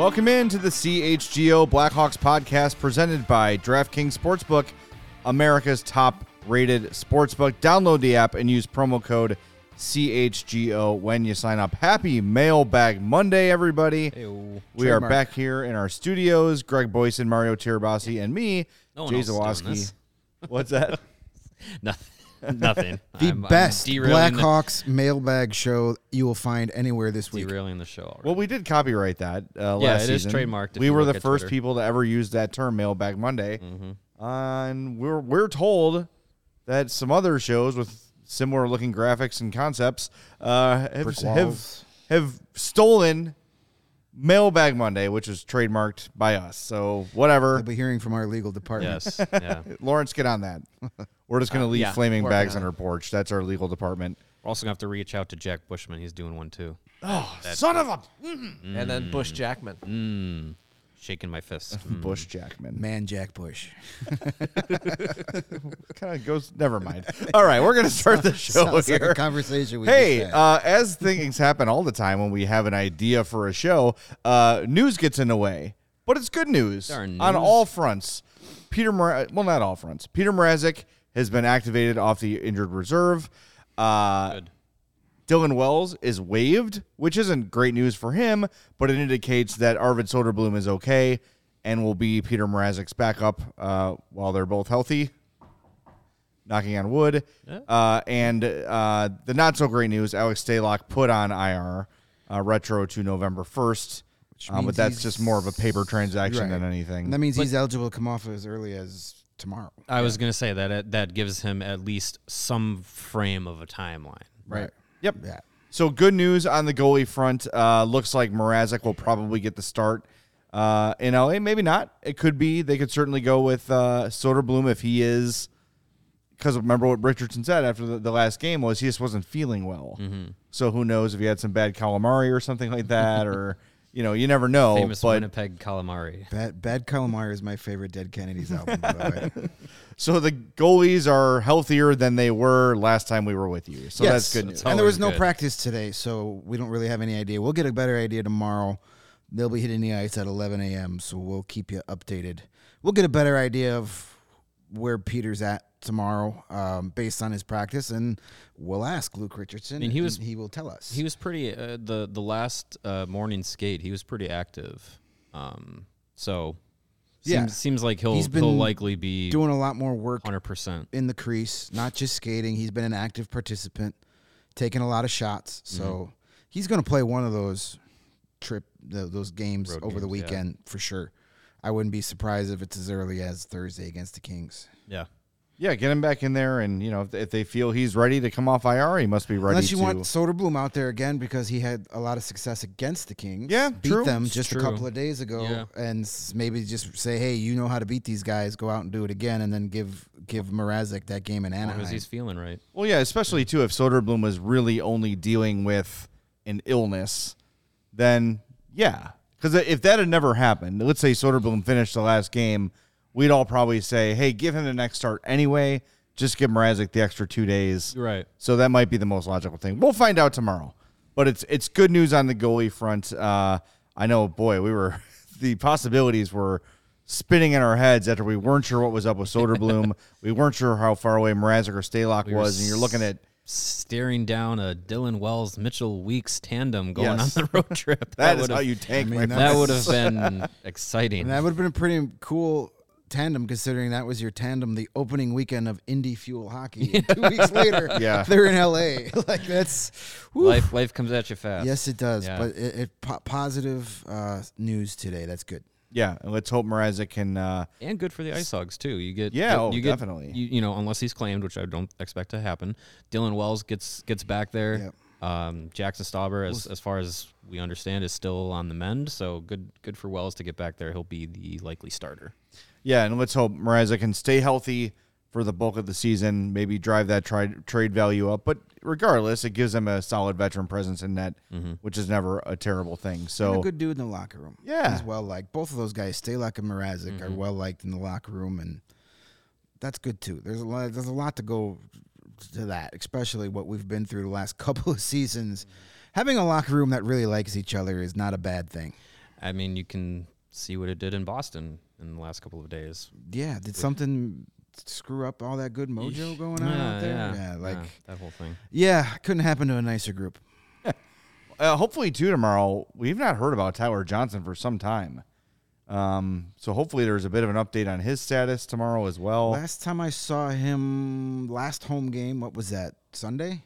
Welcome in to the CHGO Blackhawks podcast presented by DraftKings Sportsbook, America's top rated sportsbook. Download the app and use promo code CHGO when you sign up. Happy Mailbag Monday, everybody. We are back here in our studios. Greg Boysen, Mario Tirabassi, and me, No Jay else is doing Zawaski. What's that? Nothing. Nothing. The I'm- I'm best derailing the- Blackhawks mailbag show you will find anywhere this week. derailing the show. Already. Well, we did copyright that uh, Yeah, last it is season. trademarked We were the first Twitter. people to ever use that term, Mailbag Monday. Mm-hmm. Uh, and we're we're told that some other shows with similar looking graphics and concepts uh, have, have have stolen Mailbag Monday, which is trademarked by us. So whatever. You'll be hearing from our legal department. yes. Yeah. Lawrence, get on that. We're just going to Uh, leave yeah, flaming bags on her porch. That's our legal department. We're also gonna have to reach out to Jack Bushman. He's doing one too. Oh, son of a and then Bush Jackman. Mm. Shaking my fist. Mm. Bush Jackman. Man, Jack Bush. kind of goes. Never mind. All right, we're gonna start the show Sounds like here. a conversation we hey, uh, as things happen all the time when we have an idea for a show, uh, news gets in the way, but it's good news Darn on all fronts. Peter, Mra- well, not all fronts. Peter Mrazek has been activated off the injured reserve. Uh, Good. Dylan Wells is waived, which isn't great news for him, but it indicates that Arvid Soderblom is okay and will be Peter Mrazek's backup uh, while they're both healthy. Knocking on wood. Uh, and uh, the not so great news Alex Stalock put on IR uh, retro to November 1st. Um, but that's just more of a paper transaction Right. than anything. And that means he's eligible to come off as early as tomorrow. I was gonna say that it, that gives him at least some frame of a timeline. Right. Yep. Yeah. So good news on the goalie front. Uh, looks like Mrazek will probably get the start uh, in LA. Maybe not. It could be. They could certainly go with uh, Soderblom if he is. Because remember what Richardson said after the, the last game was he just wasn't feeling well. Mm-hmm. So who knows if he had some bad calamari or something like that, or you know, you never know. Famous but Winnipeg calamari. Bad, Bad Calamari is my favorite Dead Kennedys album, by the way. so the goalies are healthier than they were last time we were with you. So that's good news. That's And there was no good. practice today, so we don't really have any idea. We'll get a better idea tomorrow. They'll be hitting the ice at 11 a.m., so we'll keep you updated. We'll get a better idea of where Peter's at tomorrow um, based on his practice, and we'll ask Luke Richardson. Mean, he and was- he will tell us. He was pretty uh, the the last uh, morning skate. He was pretty active. Um, so seems, Yeah. seems like he'll he'll likely be doing a lot more work hundred percent. in the crease, not just skating. He's been an active participant, taking a lot of shots. So Mm-hmm. he's going to play one of those trip th those games Road over the games, yeah. weekend for sure. I wouldn't be surprised if it's as early as Thursday against the Kings. Yeah. Yeah, get him back in there, and you know if, if they feel he's ready to come off IR, he must be ready Unless you to. want Soderblom out there again because he had a lot of success against the Kings. Yeah, beat true. them It's just a couple of days ago, Yeah. and maybe just say, "Hey, you know how to beat these guys. Go out and do it again," and then give give Mrazek that game in As long Anaheim. as he's feeling right. Well, yeah, especially too if Soderblom was really only dealing with an illness, then yeah, because if that had never happened, let's say Soderblom finished the last game, we'd all probably say, "Hey, give him the next start anyway. Just give Mrazek the extra two days." Right. So that might be the most logical thing. We'll find out tomorrow. But it's it's good news on the goalie front. Uh, I know, boy, we were the possibilities were spinning in our heads after we weren't sure what was up with Soderblom. we weren't sure how far away Mrazek or Stalock We was, and you're looking at staring down a Dylan Wells Mitchell Weeks tandem going Yes. on the road trip. that is would've- how you tank. I mean, my that that would have been exciting. And that would have been a pretty cool tandem considering that was your tandem the opening weekend of Indy Fuel Hockey. And Two weeks later, Yeah. they're in LA. like that's whew. life life comes at you fast. Yes, it does. Yeah. But it, it po- positive uh, news today. That's good. Yeah, and let's hope Mrazek can. Uh, and good for the Ice Hogs too. You get Yeah, you oh, get, definitely. You, you know, unless he's claimed, which I don't expect to happen. Dylan Wells gets gets back there. Yep. Um, Jackson Stauber, as as far as we understand, is still on the mend. So good good for Wells to get back there. He'll be the likely starter. Yeah, and let's hope Mrazek can stay healthy for the bulk of the season. Maybe drive that tri- trade value up. But regardless, it gives them a solid veteran presence in net, mm-hmm. which is never a terrible thing. And So a good dude in the locker room. Yeah. He's well liked. Both of those guys, Stalock and Mrazek, are mm-hmm. well liked in the locker room, and that's good too. There's a lot. There's a lot to go to that, especially what we've been through the last couple of seasons. Having a locker room that really likes each other is not a bad thing. I mean, you can see what it did in Boston in the last couple of days. Yeah. Did something screw up all that good mojo going on out there? Yeah. like yeah, that whole thing. yeah, couldn't happen to a nicer group. uh, hopefully, too, tomorrow, we've not heard about Tyler Johnson for some time. Um, so hopefully, there's a bit of an update on his status tomorrow as well. Last time I saw him, last home game, what was that? Sunday?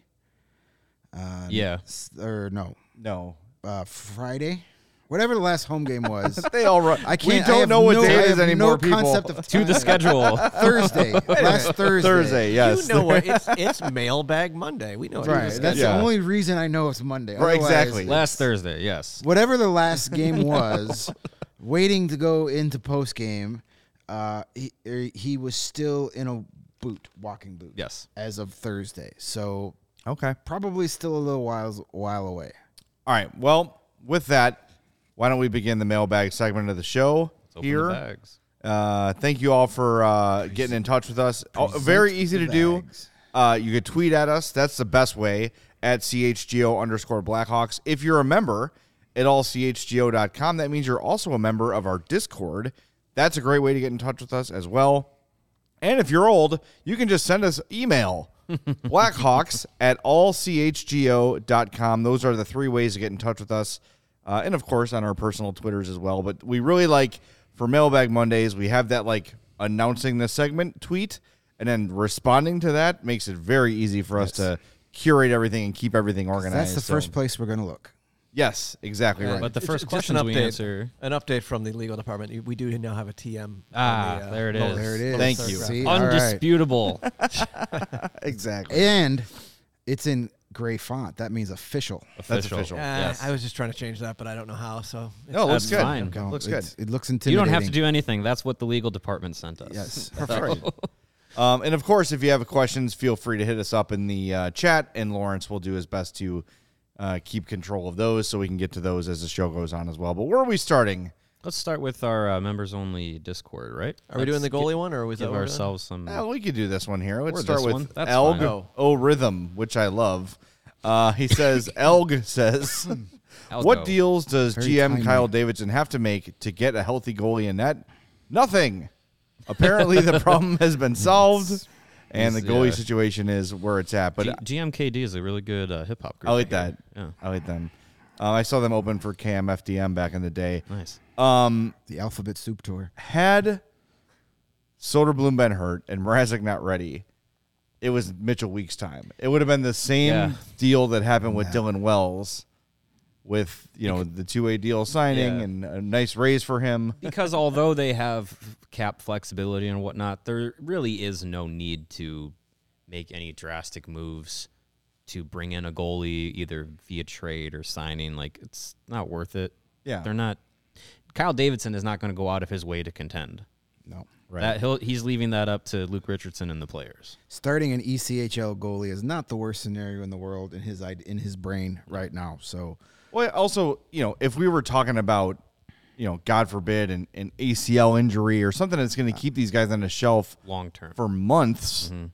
Uh, Yeah. s- Or no, no. uh, Friday? Whatever the last home game was. They all run. I can't. We I don't have know what no, day it is anymore, No people. concept of To the schedule. Thursday. last Thursday. Thursday, yes. You know what? It's it's mailbag Monday. We know it. Right. That's Yeah. the only reason I know it's Monday. Right, Otherwise, exactly. Last Thursday, yes. Whatever the last game was, waiting to go into post game, uh, he er, he was still in a boot, walking boot. Yes. As of Thursday, so Okay. probably still a little while while away. All right. Well, with that, why don't we begin the mailbag segment of the show Let's here? Uh, thank you all for uh, getting in touch with us. Oh, very easy to do. Uh, you could tweet at us. That's the best way at CHGO underscore Blackhawks. If you're a member at allchgo.com, that means you're also a member of our Discord. That's a great way to get in touch with us as well. And if you're old, you can just send us email. Blackhawks at allchgo.com. Those are the three ways to get in touch with us. Uh, and of course, on our personal Twitters as well. But we really like for Mailbag Mondays, we have that like announcing the segment tweet and then responding to that makes it very easy for us to curate everything and keep everything organized. That's the So- first place we're gonna look. Yes, exactly right. But the first just questions an we update, answer. An update from the legal department. We do now have a TM. Ah, the, uh, there it lower- There it is. Thank you. See? All right. Undisputable. exactly. And it's in gray font. That means official. official. official. Uh, Yes. I was just trying to change that, but I don't know how. So it's- No, it looks good. fine. No, Looks good. It looks intimidating. you don't have to do anything. That's what the legal department sent us. Yes. That's right. Um, and of course, if you have questions, feel free to hit us up in the uh, chat, and Lawrence will do his best to uh, keep control of those so we can get to those as the show goes on as well. But where are we starting? Let's start with our uh, members only Discord, right? Are we doing the goalie gi- one, or are that give what we're doing? ourselves some? Uh, we could do this one here. Let's Or start this with one. That's Elg fine. Oh. O Rhythm, which I love. Uh, he says, Elg says, I'll What deals does Very GM timely. Kyle Davidson have to make to get a healthy goalie in net? Nothing. Apparently, the problem has been solved, and the He's- goalie yeah. situation is where it's at. But G- GMKD is a really good uh, hip hop group. I like that. Yeah. I like them. Uh, I saw them open for KMFDM back in the day. Nice. Um, The alphabet soup tour. had Soderblom been hurt and Mrazek not ready, it was Mitchell Weeks' time. It would have been the same Yeah. deal that happened with Dylan Wells, with you know the two way deal signing Yeah. and a nice raise for him. Because although they have cap flexibility and whatnot, there really is no need to make any drastic moves to bring in a goalie either via trade or signing. Like it's not worth it. Yeah. They're not. Kyle Davidson is not going to go out of his way to contend. No. Right. That he'll he's leaving that up to Luke Richardson and the players. Starting an ECHL goalie is not the worst scenario in the world in his in his brain right now. So Well, also, you know, if we were talking about, you know, God forbid, an, an ACL injury or something that's going to keep these guys on the shelf Long term. for months, mm-hmm.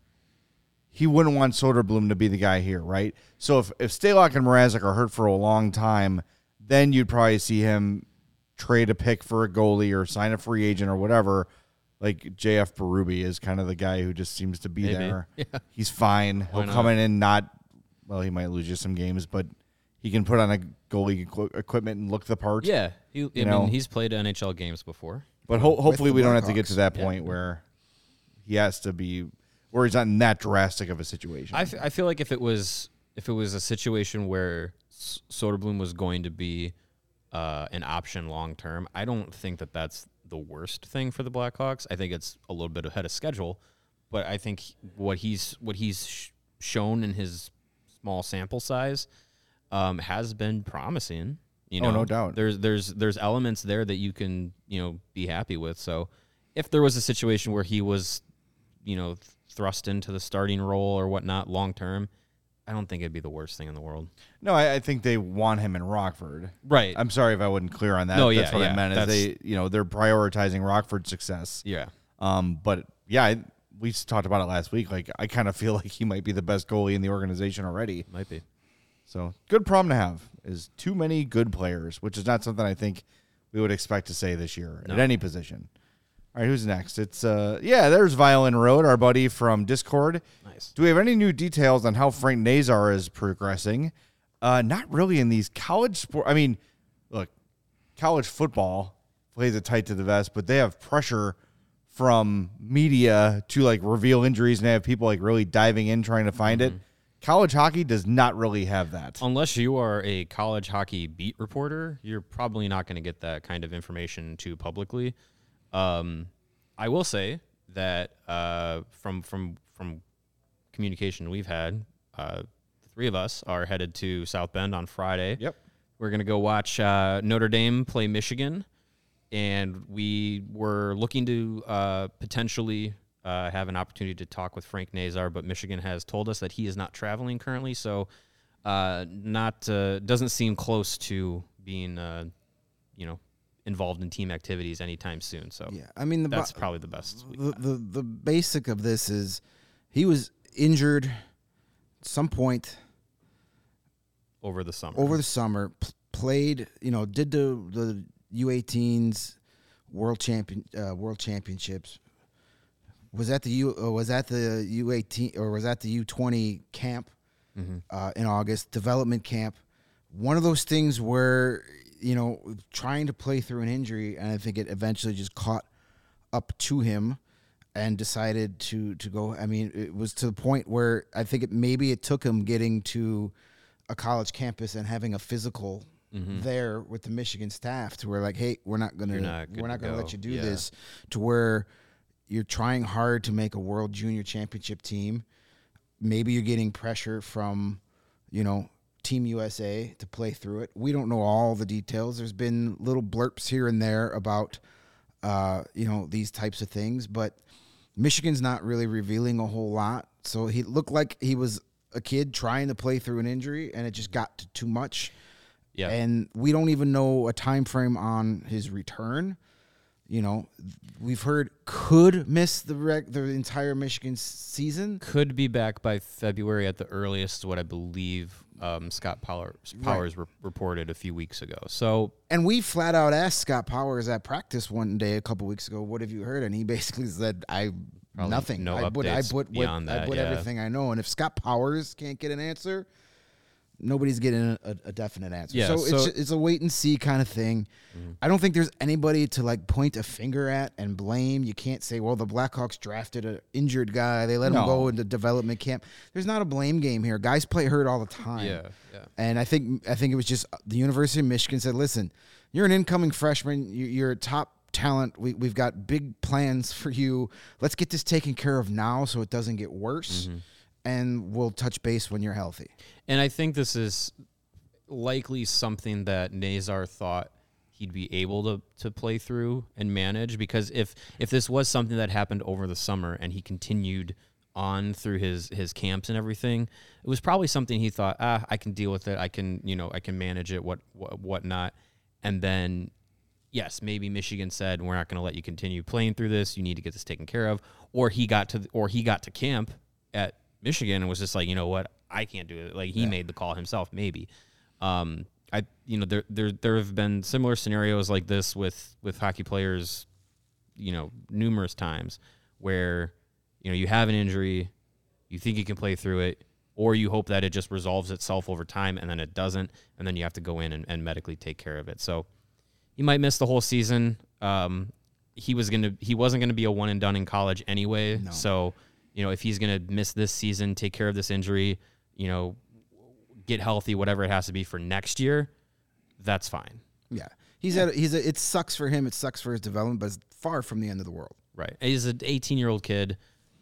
He wouldn't want Soderblom to be the guy here, right? So if if Stalock and Mrazek are hurt for a long time, then you'd probably see him trade a pick for a goalie or sign a free agent or whatever. Like JF Berube is kind of the guy who just seems to be Maybe. there. He's fine. He'll Why come in and not well, he might lose you some games, but he can put on a goalie equi- equipment and look the part. Yeah, he, I You know? mean he's played NHL games before. But ho- hopefully we don't have to get to that point where he has to be where he's not in that drastic of a situation. I, f- I feel like if it was if it was a situation where S- Soderblom was going to be uh, an option long term. I don't think that that's the worst thing for the Blackhawks. I think it's a little bit ahead of schedule, but I think what he's what he's sh- shown in his small sample size um, has been promising. You Oh, know, no doubt. There's there's there's elements there that you can you know be happy with. So if there was a situation where he was, you know, thrust into the starting role or whatnot long term, I don't think it'd be the worst thing in the world. No, I, I think they want him in Rockford. Right. I'm sorry if I wasn't clear on that. No, that's yeah, what I yeah, meant. Is they, you know, they're prioritizing Rockford's success. yeah. Um, but yeah, I, we talked about it last week. Like, I kind of feel like he might be the best goalie in the organization already. Might be. So good problem to have is too many good players, which is not something I think we would expect to say this year at any position. All right, who's next? It's uh, yeah, there's Violin Road, our buddy from Discord. Nice. Do we have any new details on how Frank Nazar is progressing? Uh, not really in these college sport. I mean, look, college football plays it tight to the vest, but they have pressure from media to like reveal injuries and have people like really diving in trying to find it. College hockey does not really have that. Unless you are a college hockey beat reporter, you're probably not going to get that kind of information too publicly. Um, I will say that uh, from from from communication we've had, uh, the three of us are headed to South Bend on Friday. Yep. We're going to go watch uh, Notre Dame play Michigan, and we were looking to uh, potentially uh, have an opportunity to talk with Frank Nazar, but Michigan has told us that he is not traveling currently, so uh, not uh, doesn't seem close to being uh, you know involved in team activities anytime soon. So Yeah, I mean the that's probably the best. the, the the basic of this is he was injured at some point over the summer. over the summer p- played you know did the the U18s world champion uh, world championships was at the U uh, was at the U18 or was at the U20 camp uh, in August development camp one of those things where you know trying to play through an injury and I think it eventually just caught up to him and decided to to go I mean it was to the point where I think it maybe it took him getting to a college campus and having a physical there with the Michigan staff to where like hey we're not Mm-hmm. To not we're not to go. let you do Yeah. this to where you're trying hard to make a world junior championship team maybe you're getting pressure from you know team USA to play through it we don't know all the details there's been little blurps here and there about uh, you know these types of things but Michigan's not really revealing a whole lot so he looked like he was a kid trying to play through an injury and it just got to too much yeah. and we don't even know a time frame on his return. You know, we've heard could miss the reg- the entire Michigan season. could be back by February at the earliest. What I believe um, Scott Powers, Powers re- reported a few weeks ago. So And we flat out asked Scott Powers at practice one day a couple weeks ago, "What have you heard?" And he basically said, "I nothing. no I put I put what, beyond I put yeah. everything I know." And if Scott Powers can't get an answer, nobody's getting a, a definite answer. Yeah, so, so- it's it's a wait and see kind of thing. I don't think there's anybody to like point a finger at and blame. You can't say, "Well, the Blackhawks drafted an injured guy. They let him No. go into development camp." There's not a blame game here. Guys play hurt all the time. Yeah, yeah. And I think I think it was just the University of Michigan said, "Listen, you're an incoming freshman. You- You're a top talent. We, we've got big plans for you. Let's get this taken care of now, so it doesn't get worse, Mm-hmm. and we'll touch base when you're healthy." And I think this is likely something that Nazar thought he'd be able to, to play through and manage because if if this was something that happened over the summer and he continued on through his his camps and everything, it was probably something he thought, ah, I can deal with it. I can, you know, I can manage it, what what whatnot. And then yes, maybe Michigan said we're not going to let you continue playing through this. You need to get this taken care of. Or he got to or he got to camp at Michigan and was just like, you know what, I can't do it. Like he made the call himself, maybe. Um, I you know there there there have been similar scenarios like this with with hockey players, you know, numerous times where you know you have an injury, you think you can play through it. Or you hope that it just resolves itself over time and then it doesn't, and then you have to go in and, and medically take care of it. So he might miss the whole season. Um, he was gonna he wasn't gonna be a one and done in college anyway. So you know if he's gonna miss this season, take care of this injury, you know, get healthy, whatever it has to be for next year, that's fine. Yeah, he's at. He's a, it sucks for him. It sucks for his development, but it's far from the end of the world. Right. He's an 18 year old kid.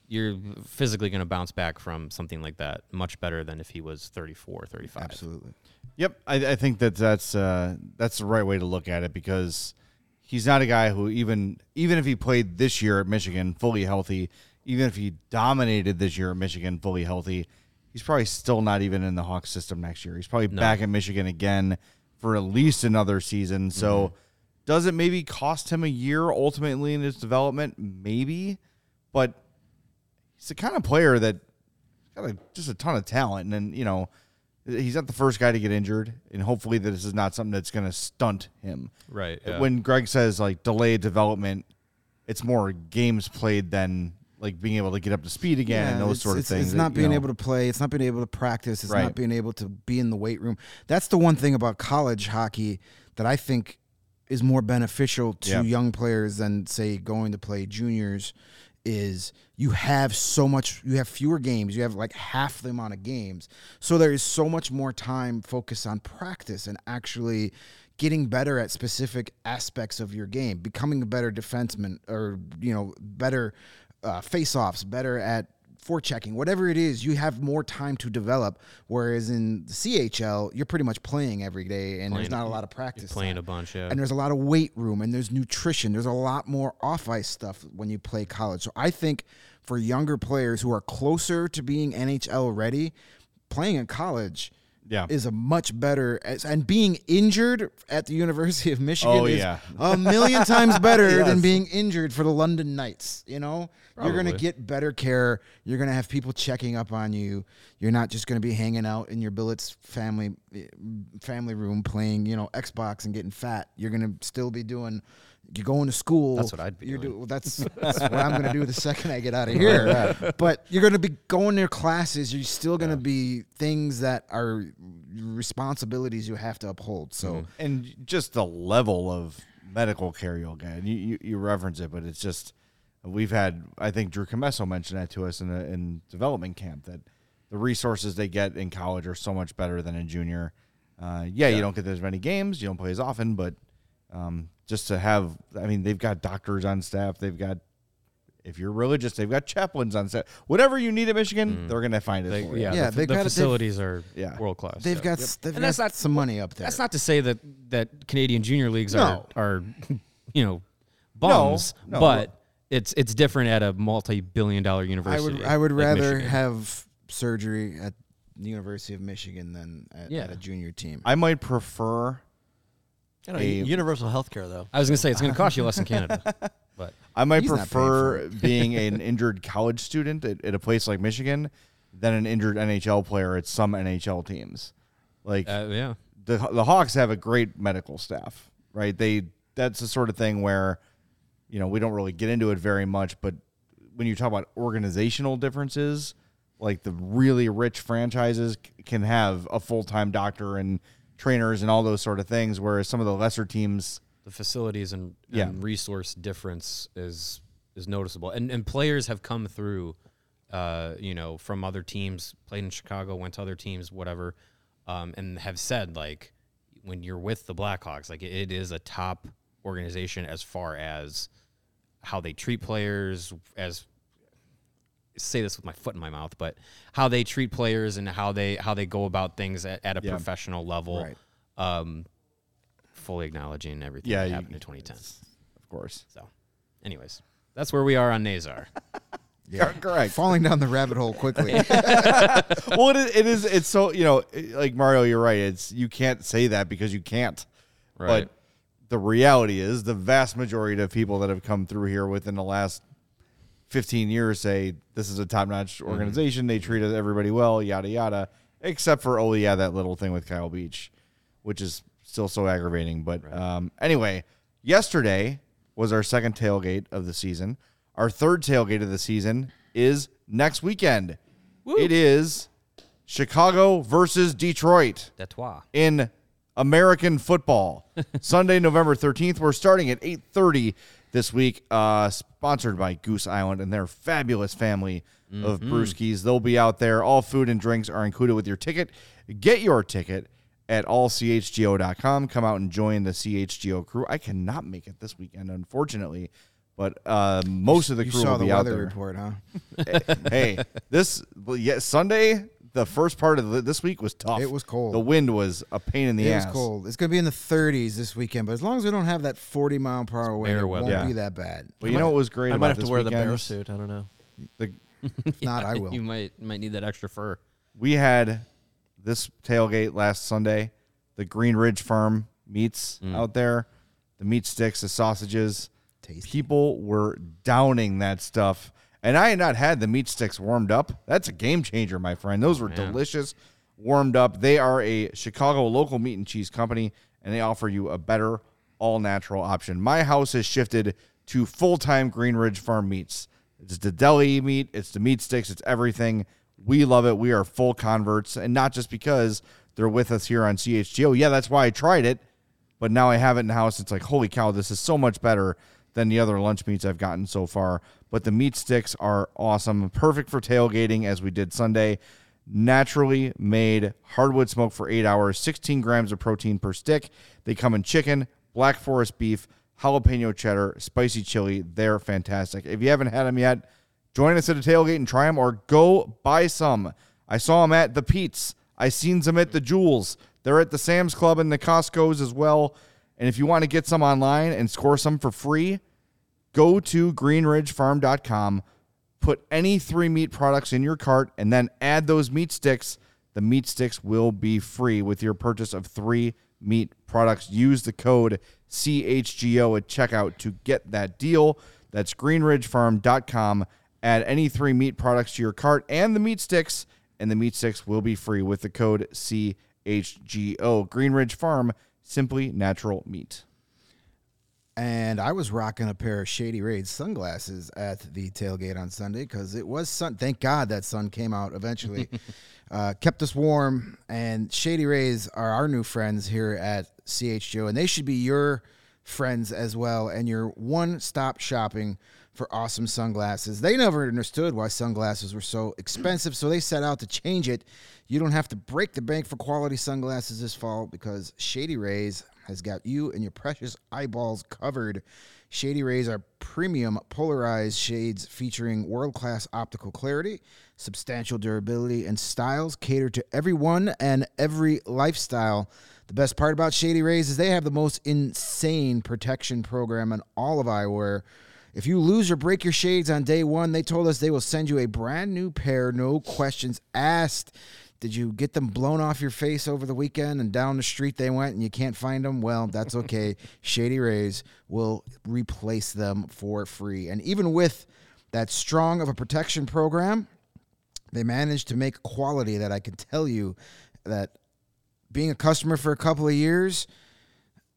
You're physically going to bounce back from something like that much better than if he was 34, 35. Absolutely. Yep, I, I think that that's uh, that's the right way to look at it because he's not a guy who even even if he played this year at Michigan fully healthy, even if he dominated this year at Michigan fully healthy, he's probably still not even in the Hawks system next year. He's probably back at Michigan again for at least another season. So mm-hmm. does it maybe cost him a year ultimately in his development? Maybe, but he's the kind of player that got a, just a ton of talent, and then you know he's not the first guy to get injured, and hopefully that this is not something that's going to stunt him. Right. yeah. When Greg says like delayed development, it's more games played than like being able to get up to speed again and those sort of it's, things. It's that, not you being know, able to play. It's not being able to practice. It's Right. not being able to be in the weight room. That's the one thing about college hockey that I think is more beneficial to Yeah. young players than say going to play juniors. Is you have so much, you have fewer games, you have like half the amount of games, so there is so much more time focused on practice and actually getting better at specific aspects of your game, becoming a better defenseman or you know better uh, face-offs, better at forechecking, whatever it is, you have more time to develop. Whereas in the CHL, you're pretty much playing every day, and there's not a lot of practice. playing time. a bunch, yeah. and there's a lot of weight room, and there's nutrition. There's a lot more off-ice stuff when you play college. So I think for younger players who are closer to being NHL ready, playing in college. Yeah. is a much better as, and being injured at the University of Michigan Oh, is yeah. a million times better than being injured for the London Knights. You know, you're gonna get better care. You're gonna have people checking up on you. You're not just gonna be hanging out in your billets family eh, family room playing, you know, Xbox and getting fat. You're gonna still be doing. You're going to school. That's what I'd be you're doing. Do, well, that's, that's what I'm gonna do the second I get out of here. but you're gonna be going to your classes. You're still gonna be things that are responsibilities you have to uphold. So. and just the level of medical care you'll get. You, you, you reference it, but it's just we've had. I think Drew Commesso mentioned that to us in a, in development camp that the resources they get in college are so much better than in junior. Uh, yeah, you don't get as many games, you don't play as often, but um, just to have, I mean, they've got doctors on staff, they've got. If you're religious, they've got chaplains on staff. Whatever you need at Michigan, they're gonna find it They- for you. yeah, Yeah, the, they the gotta- they've- facilities are Yeah. world class. They've yeah. got they've And got that's not- some money up there. That's not to say that that Canadian junior leagues No. are are you know bums, no. but it's it's different at a multi-billion dollar I university. would I would like rather Michigan. have surgery at the University of Michigan than at, Yeah. at a junior team. I might prefer You know, a- universal health care, though. I was gonna say it's gonna cost you less in Canada, but I might He's not paying for prefer being an injured college student at, at a place like Michigan than an injured NHL player at some NHL teams. Like uh, yeah, the the Hawks have a great medical staff, right? They that's the sort of thing where you know we don't really get into it very much, but when you talk about organizational differences, like the really rich franchises c- can have a full time doctor and trainers and all those sort of things, whereas some of the lesser teams. the facilities and, Yeah. and resource difference is is noticeable, and and players have come through, uh, you know, from other teams, played in Chicago, went to other teams, whatever, um, and have said like when you're with the Blackhawks, like it is a top organization as far as how they treat players, as say this with my foot in my mouth, but how they treat players and how they how they go about things at, at a Yeah. professional level. Right. Um, fully acknowledging everything Yeah, that you- happened in 2010. Of course, So, anyways, that's where we are on Nazar. Yeah, correct. Falling down the rabbit hole quickly. well, it is, it is. It's so you know, like Mario, you're right. It's you can't say that because you can't. Right. But the reality is, the vast majority of people that have come through here within the last 15 years say this is a top-notch organization. They treat everybody well, yada yada. Except for oh yeah, that little thing with Kyle Beach, which is still so aggravating. But um, anyway, yesterday was our second tailgate of the season. Our third tailgate of the season is next weekend. It is Chicago versus Detroit Detroit. in American football. Sunday, November 13th. We're starting at 8:30 this week, uh, sponsored by Goose Island and their fabulous family of brewskis. They'll be out there. All food and drinks are included with your ticket. Get your ticket at allchgo.com. Come out and join the CHGO crew. I cannot make it this weekend, unfortunately, but uh, most of the you crew saw will the be out weather there. report, huh? hey, this yeah, Sunday, the first part of the, this week was tough. It was cold. The wind was a pain in the it ass. was cold. It's going to be in the 30s this weekend, but as long as we don't have that 40 mile per hour wind, it won't Yeah. be that bad. But you know what was great I about might have this to wear the bear suit. I don't know. The, If not, I will. You might might need that extra fur. we had this tailgate last Sunday. The Green Ridge Farm meats mm. out there, the meat sticks, the sausages. Tasty. People were downing that stuff. And I had not had the meat sticks warmed up. That's a game changer, my friend. Those were delicious, warmed up. They are a Chicago local meat and cheese company, and they offer you a better, all natural option. My house has shifted to full time Green Ridge Farm meats. It's the deli meat, it's the meat sticks, it's everything. We love it. We are full converts, and not just because they're with us here on CHGO. Yeah, that's why I tried it, but now I have it in the house. It's like, holy cow, this is so much better than the other lunch meats I've gotten so far. But the meat sticks are awesome, perfect for tailgating as we did Sunday. Naturally made hardwood smoke for eight hours, 16 grams of protein per stick. They come in chicken, black forest beef, jalapeno cheddar, spicy chili. They're fantastic. If you haven't had them yet, join us at a tailgate and try them or go buy some. I saw them at the Pete's. I seen them at the Jewels. They're at the Sam's Club and the Costco's as well. And if you want to get some online and score some for free, go to greenridgefarm.com, put any three meat products in your cart, and then add those meat sticks. The meat sticks will be free with your purchase of three meat products. Use the code CHGO at checkout to get that deal. That's greenridgefarm.com. Add any three meat products to your cart and the meat sticks, and the meat sticks will be free with the code CHGO. Greenridge Farm, simply natural meat. And I was rocking a pair of Shady Rays sunglasses at the tailgate on Sunday because it was sun. Thank God that sun came out eventually. uh, kept us warm. And Shady Rays are our new friends here at CHGO, and they should be your friends as well and your one stop shopping for awesome sunglasses. They never understood why sunglasses were so expensive, so they set out to change it. You don't have to break the bank for quality sunglasses this fall because Shady Rays has got you and your precious eyeballs covered. Shady Rays are premium polarized shades featuring world class optical clarity, substantial durability, and styles cater to everyone and every lifestyle. The best part about Shady Rays is they have the most insane protection program in all of eyewear. If you lose or break your shades on day one, they told us they will send you a brand new pair, no questions asked. Did you get them blown off your face over the weekend and down the street they went and you can't find them? Well, that's okay. Shady Rays will replace them for free. And even with that strong of a protection program, they managed to make quality that I can tell you that being a customer for a couple of years,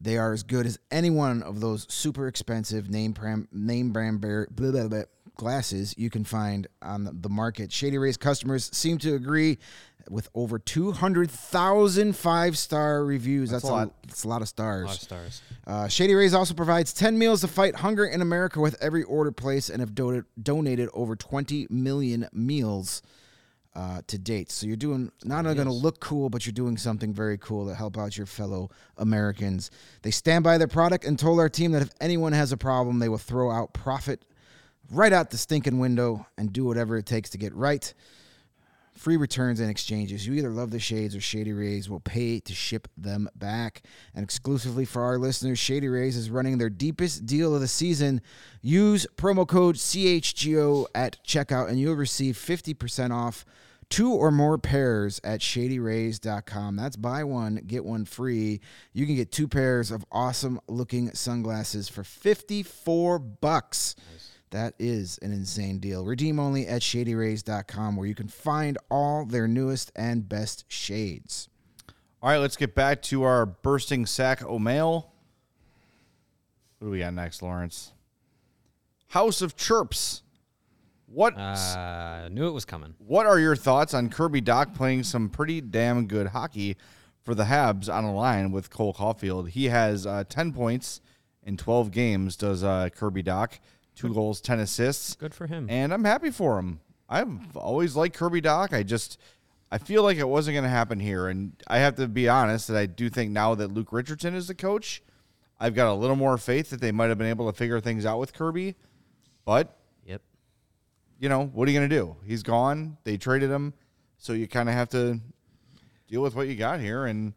they are as good as any one of those super expensive name brand name brand bear, blah, blah, blah, glasses you can find on the- market. Shady Rays customers seem to agree with over 200,000 five-star reviews. That's, a a, lot. that's a lot of stars. A lot of stars. Uh, Shady Rays also provides 10 meals to fight hunger in America with every order placed and have donated, donated over 20 million meals uh, to date. So you're doing not only going to look cool, but you're doing something very cool to help out your fellow Americans. They stand by their product and told our team that if anyone has a problem, they will throw out profit right out the stinking window and do whatever it takes to get right. Free returns and exchanges. You either love the shades or Shady Rays will pay to ship them back. And exclusively for our listeners, Shady Rays is running their deepest deal of the season. Use promo code CHGO at checkout and you'll receive 50% off two or more pairs at shadyrays.com. That's buy one, get one free. You can get two pairs of awesome looking sunglasses for 54 bucks. That is an insane deal. Redeem only at shadyrays.com where you can find all their newest and best shades. All right, let's get back to our bursting sack o' mail. What do we got next, Lawrence? House of Chirps. What Uh, knew it was coming. what are your thoughts on Kirby Dach playing some pretty damn good hockey for the Habs on a line with Cole Caufield? He has uh, 10 points in 12 games, does uh, Kirby Dach. Two goals, 10 assists. Good for him. And I'm happy for him. I've always liked Kirby Dach. I just I feel like it wasn't going to happen here, and I have to be honest that I do think now that Luke Richardson is the coach, I've got a little more faith that they might have been able to figure things out with Kirby. But Yep. you know, what are you going to do? He's gone. They traded him, so you kind of have to deal with what you got here, and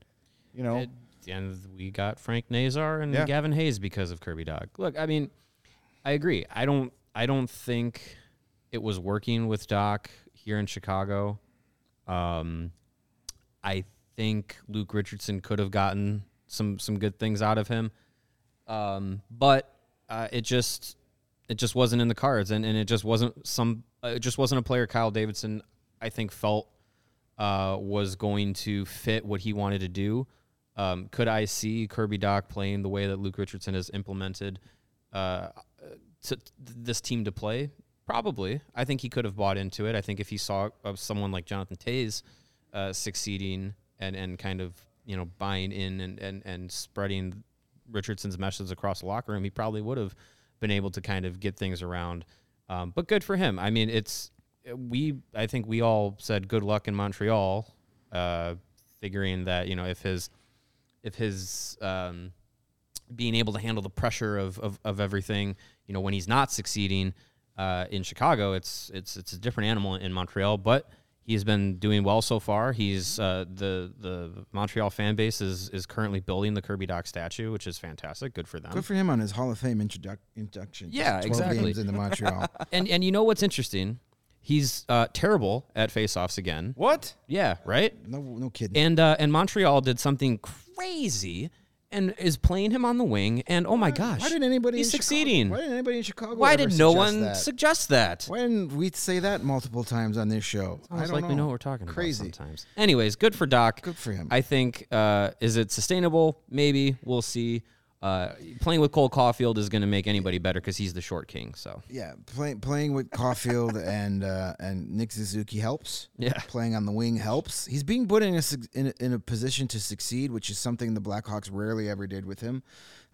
you know, And we got Frank Nazar and Yeah. Gavin Hayes because of Kirby Dach. Look, I mean, I agree. I don't. I don't think it was working with Dach here in Chicago. Um, I think Luke Richardson could have gotten some some good things out of him, um, but uh, it just it just wasn't in the cards, and, and it just wasn't some. uh, It just wasn't a player Kyle Davidson. I think felt uh, was going to fit what he wanted to do. Um, could I see Kirby Dach playing the way that Luke Richardson has implemented uh, to this team to play? Probably. I think he could have bought into it. I think if he saw uh, someone like Jonathan Toews uh, succeeding and, and kind of you know buying in and, and, and spreading Richardson's message across the locker room, he probably would have been able to kind of get things around. Um, but good for him. I mean, it's we. I think we all said good luck in Montreal, uh, figuring that you know if his if his um, being able to handle the pressure of, of, of everything, you know, when he's not succeeding uh, in Chicago, it's it's it's a different animal in Montreal. But he's been doing well so far. He's uh, the the Montreal fan base is is currently building the Kirby Dach statue, which is fantastic. Good for them. Good for him on his Hall of Fame induction. Yeah, 12 exactly. Games the Montreal. and and you know what's interesting? He's uh, terrible at faceoffs again. what? Yeah, right. no, no kidding. And uh, and Montreal did something crazy and is playing him on the wing. And oh my gosh, why didn't anybody? He's in Chicago- succeeding. why didn't anybody in Chicago? Why did no one that? suggest that? Why didn't we say that multiple times on this show? I Almost don't like we know what we're talking Crazy. about sometimes. Anyways, good for Dach. Good for him. I think uh, is it sustainable? Maybe we'll see. Uh, playing with Cole Caufield is going to make anybody better because he's the short king. So Yeah, playing playing with Caufield and uh, and Nick Suzuki helps. Yeah. playing on the wing helps. He's being put in a, in a in a position to succeed, which is something the Blackhawks rarely ever did with him.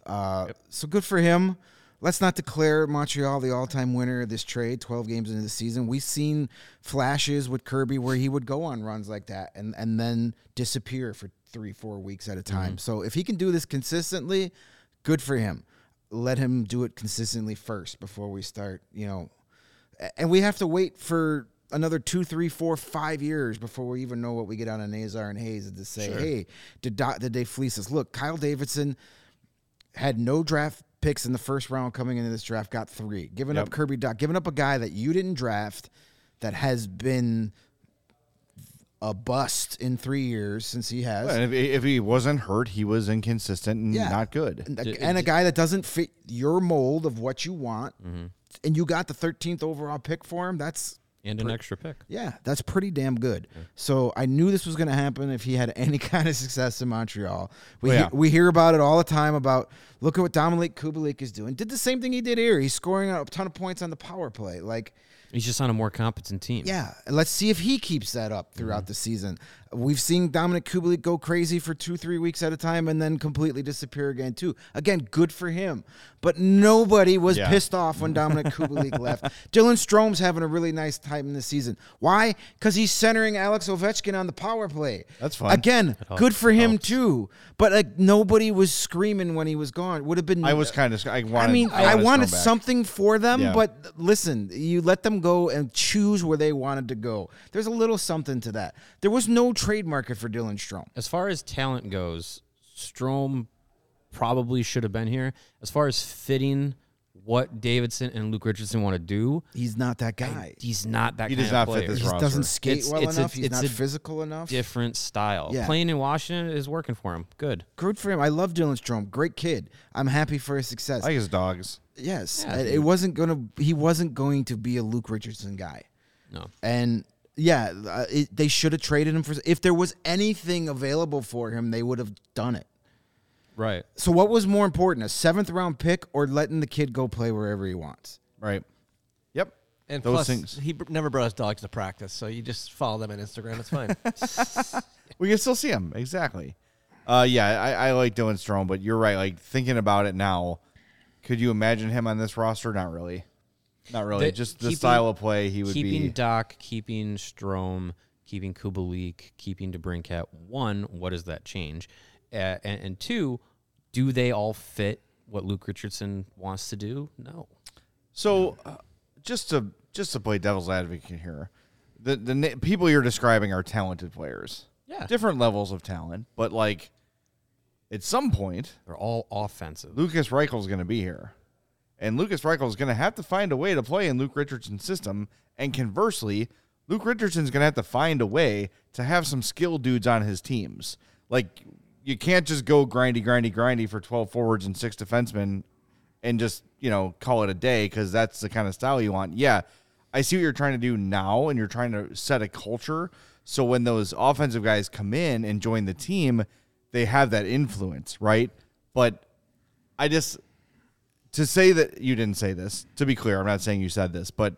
Uh, So good for him. Let's not declare Montreal the all-time winner of this trade. Twelve games into the season, we've seen flashes with Kirby where he would go on runs like that and and then disappear for three, four weeks at a time. So if he can do this consistently, good for him. Let him do it consistently first before we start. You know, and we have to wait for another two, three, four, five years before we even know what we get out of Nazar and Hayes to say, hey, did did they fleece us? Look, Kyle Davidson had no draft picks in the first round coming into this draft, got three, giving up Kirby Dach, giving up a guy that you didn't draft that has been a bust in three years since he has. And if, if he wasn't hurt, he was inconsistent and Yeah. not good. and a, and a guy that doesn't fit your mold of what you want, mm-hmm. and you got the 13th overall pick for him. That's and an extra pick. yeah, that's pretty damn good. So I knew this was going to happen if he had any kind of success in Montreal. We Oh, yeah. hear, we hear about it all the time about look at what Dominik Kubalik is doing. Did the same thing he did here. He's scoring a ton of points on the power play. Like He's just on a more competent team. yeah, and let's see if he keeps that up throughout mm-hmm. the season. We've seen Dominik Kubalik go crazy for two, three weeks at a time and then completely disappear again too. Again, good for him. But nobody was Yeah. pissed off when Dominik Kubalik left. Dylan Strome's having a really nice time in this season. Why? Because he's centering Alex Ovechkin on the power play. That's fine. Again, good for him too. But like nobody was screaming when he was gone. Would have been. I was kind of. I wanted. I mean, I, wanted wanted something for them, Yeah. but listen, you let them go and choose where they wanted to go. There's a little something to that. There was no trade market for Dylan Strome. As far as talent goes, Strome probably should have been here. As far as fitting what Davidson and Luke Richardson want to do, He's not that guy. he's not that He kind does of not player. fit this He roster. doesn't skate It's- well it's a- enough. He's it's not a physical enough. Different style. Yeah. Playing in Washington is working for him. Good. Good for him. I love Dylan Strome. Great kid. I'm happy for his success. I like his dogs. yes, Yeah, it, it wasn't gonna. He wasn't going to be a Luke Richardson guy. No. And yeah, uh, it, they should have traded him for. If there was anything available for him, they would have done it. Right. So what was more important, a seventh round pick or letting the kid go play wherever he wants? Right. Yep. And Those plus, things. he br- never brought his dogs to practice, so you just follow them on Instagram. It's fine. We can still see him. Exactly. Uh, yeah, I, I like Dylan Strome, but you're right. Like thinking about it now, could you imagine him on this roster? Not really. Not really. The- Just the keeping- style of play he would keeping be. Dach, keeping Strome, keeping Kubalik, keeping DeBrincat. One, what does that change? Uh, and, and two, do they all fit what Luke Richardson wants to do? No. So, uh, just to just to play devil's advocate here, the the na- people you're describing are talented players. Yeah. different levels of talent, but like at some point, They're all offensive. Lukas Reichel's going to be here, and Lukas Reichel is going to have to find a way to play in Luke Richardson's system. And conversely, Luke Richardson's going to have to find a way to have some skilled dudes on his teams. Like you can't just go grindy, grindy, grindy for twelve forwards and six defensemen and just you know call it a day because that's the kind of style you want. Yeah, I see what you're trying to do now, and you're trying to set a culture. So when those offensive guys come in and join the team, they have that influence, right? But I just to say that you didn't say this. To be clear, I'm not saying you said this, but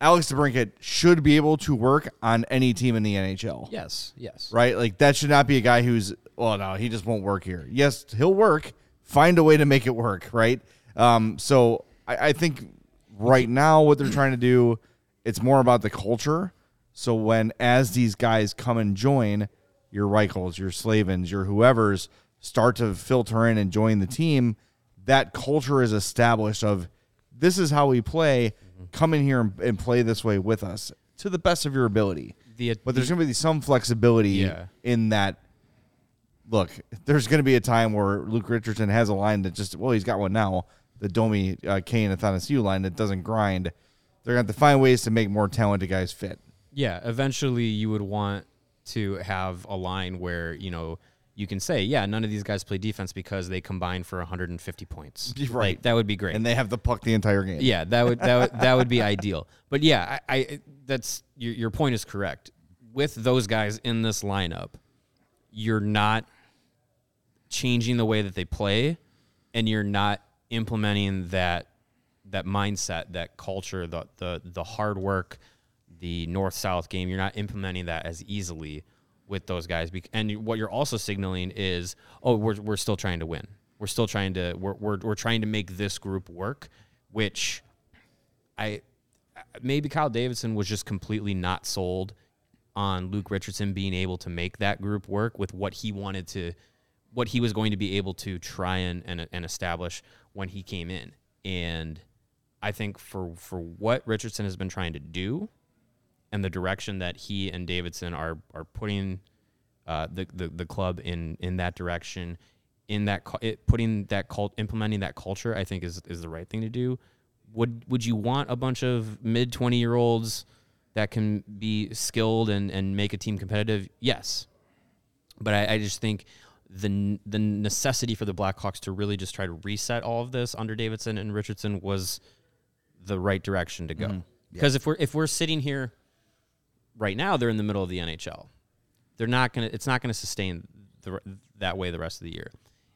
Alex DeBrincat should be able to work on any team in the NHL Yes, yes. right? Like that should not be a guy who's well, no, he just won't work here. Yes, he'll work. Find a way to make it work, right? Um, so I, I think right now what they're trying to do, it's more about the culture. So when as these guys come and join, your Reichels, your Slavens, your whoever's start to filter in and join the team, that culture is established of this is how we play. Come in here and, and play this way with us to the best of your ability. The- but there's going to be some flexibility Yeah. in that. Look, there's going to be a time where Luke Richardson has a line that just well, he's got one now, the Domi uh, Kane Athanasiou line that doesn't grind. They're going to have to find ways to make more talented guys fit. Yeah, eventually you would want to have a line where, you know, you can say, yeah, none of these guys play defense because they combine for 150 points. Right. Like, that would be great. And they have the puck the entire game. yeah, that would that would, that would be ideal. But yeah, I, I that's your your point is correct. With those guys in this lineup, you're not changing the way that they play and you're not implementing that that mindset, that culture, the the the hard work, the north south game. You're not implementing that as easily with those guys. And what you're also signaling is, oh, we're we're still trying to win. We're still trying to we're we're, we're trying to make this group work, which I maybe Kyle Davidson was just completely not sold on Luke Richardson being able to make that group work with what he wanted to, what he was going to be able to try and, and, and establish when he came in. And I think for, for what Richardson has been trying to do and the direction that he and Davidson are, are putting uh, the, the, the club in, in that direction, in that, it, putting that cult, implementing that culture, I think is, is the right thing to do. Would, would you want a bunch of mid 20 year olds that can be skilled and, and make a team competitive? Yes. But I, I just think the the necessity for the Blackhawks to really just try to reset all of this under Davidson and Richardson was the right direction to go. Because if we're if we're sitting here right now, they're in the middle of the NHL. They're not gonna. It's not gonna sustain the, that way the rest of the year.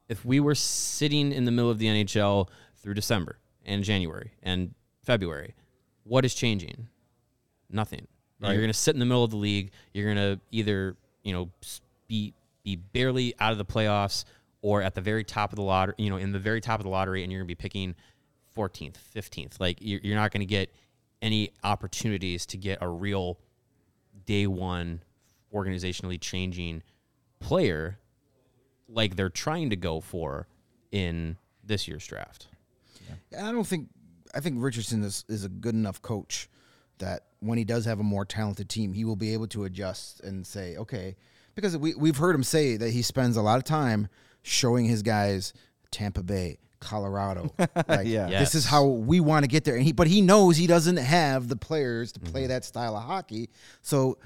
If we were sitting in the middle of the NHL through December and January and February, what is changing? Nothing. You're going to sit in the middle of the league. You're going to either you know be be barely out of the playoffs or at the very top of the lottery. You know, in the very top of the lottery, and you're going to be picking 14th, 15th. Like you're, you're not going to get any opportunities to get a real day one organizationally changing player like they're trying to go for in this year's draft. I don't think I think Richardson is, is a good enough coach that when he does have a more talented team, he will be able to adjust and say, okay, because we we've heard him say that he spends a lot of time showing his guys Tampa Bay, Colorado. Like, Yeah. this is how we want to get there. And he but he knows he doesn't have the players to play mm-hmm. that style of hockey. So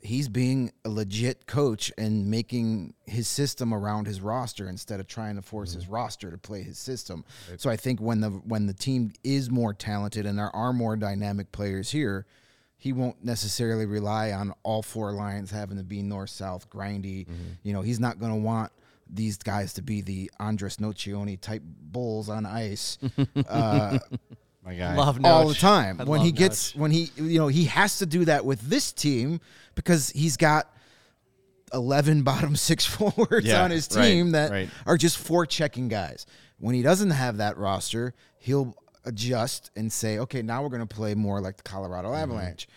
he's being a legit coach and making his system around his roster instead of trying to force his mm-hmm. roster to play his system. So I think when the when the team is more talented and there are more dynamic players here, he won't necessarily rely on all four lines having to be north south grindy. Mm-hmm. You know, he's not going to want these guys to be the Andres Nocioni type bulls on ice uh, My guy. Love all Noach. the time. I when he gets Noach. when he you know he has to do that with this team because he's got 11 bottom six forwards Yeah, on his right, team that right. are just four checking guys. When he doesn't have that roster, he'll adjust and say, "Okay, now we're going to play more like the Colorado Mm-hmm. Avalanche."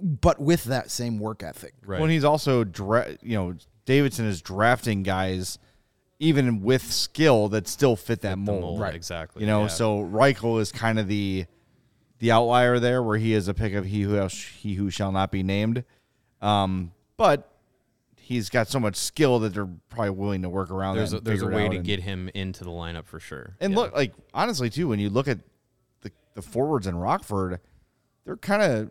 But with that same work ethic. Right. When he's also, dra- you know, Davidson is drafting guys even with skill that still fit that The mold. mold, Right. Exactly. You know, yeah. so Reichel is kind of the the outlier there, where he is a pick of he who else, he who shall not be named. Um, but he's got so much skill that they're probably willing to work around. there's that a, there's a way to and- get him into the lineup for sure. And Yeah. look, like honestly, too, when you look at the the forwards in Rockford, they're kind of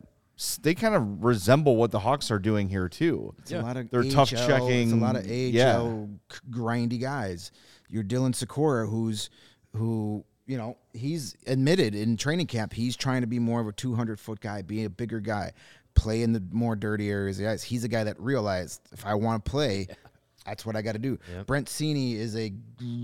they kind of resemble what the Hawks are doing here too. It's a lot of They're tough AHL, checking, It's a lot of AHL yeah. c- grindy guys. You're Dylan Sikura, who's who you know he's admitted in training camp he's trying to be more of a 200 foot guy, be a bigger guy, play in the more dirty areas. of the ice. He's a guy that realized if I want to play. That's what I got to do. Brent Seney is a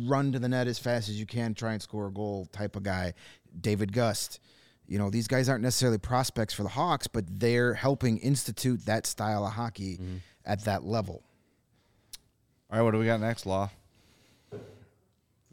run to the net as fast as you can, try and score a goal type of guy. David Gust, you know, these guys aren't necessarily prospects for the Hawks, but they're helping institute that style of hockey at that level. All right, what do we got next, Law?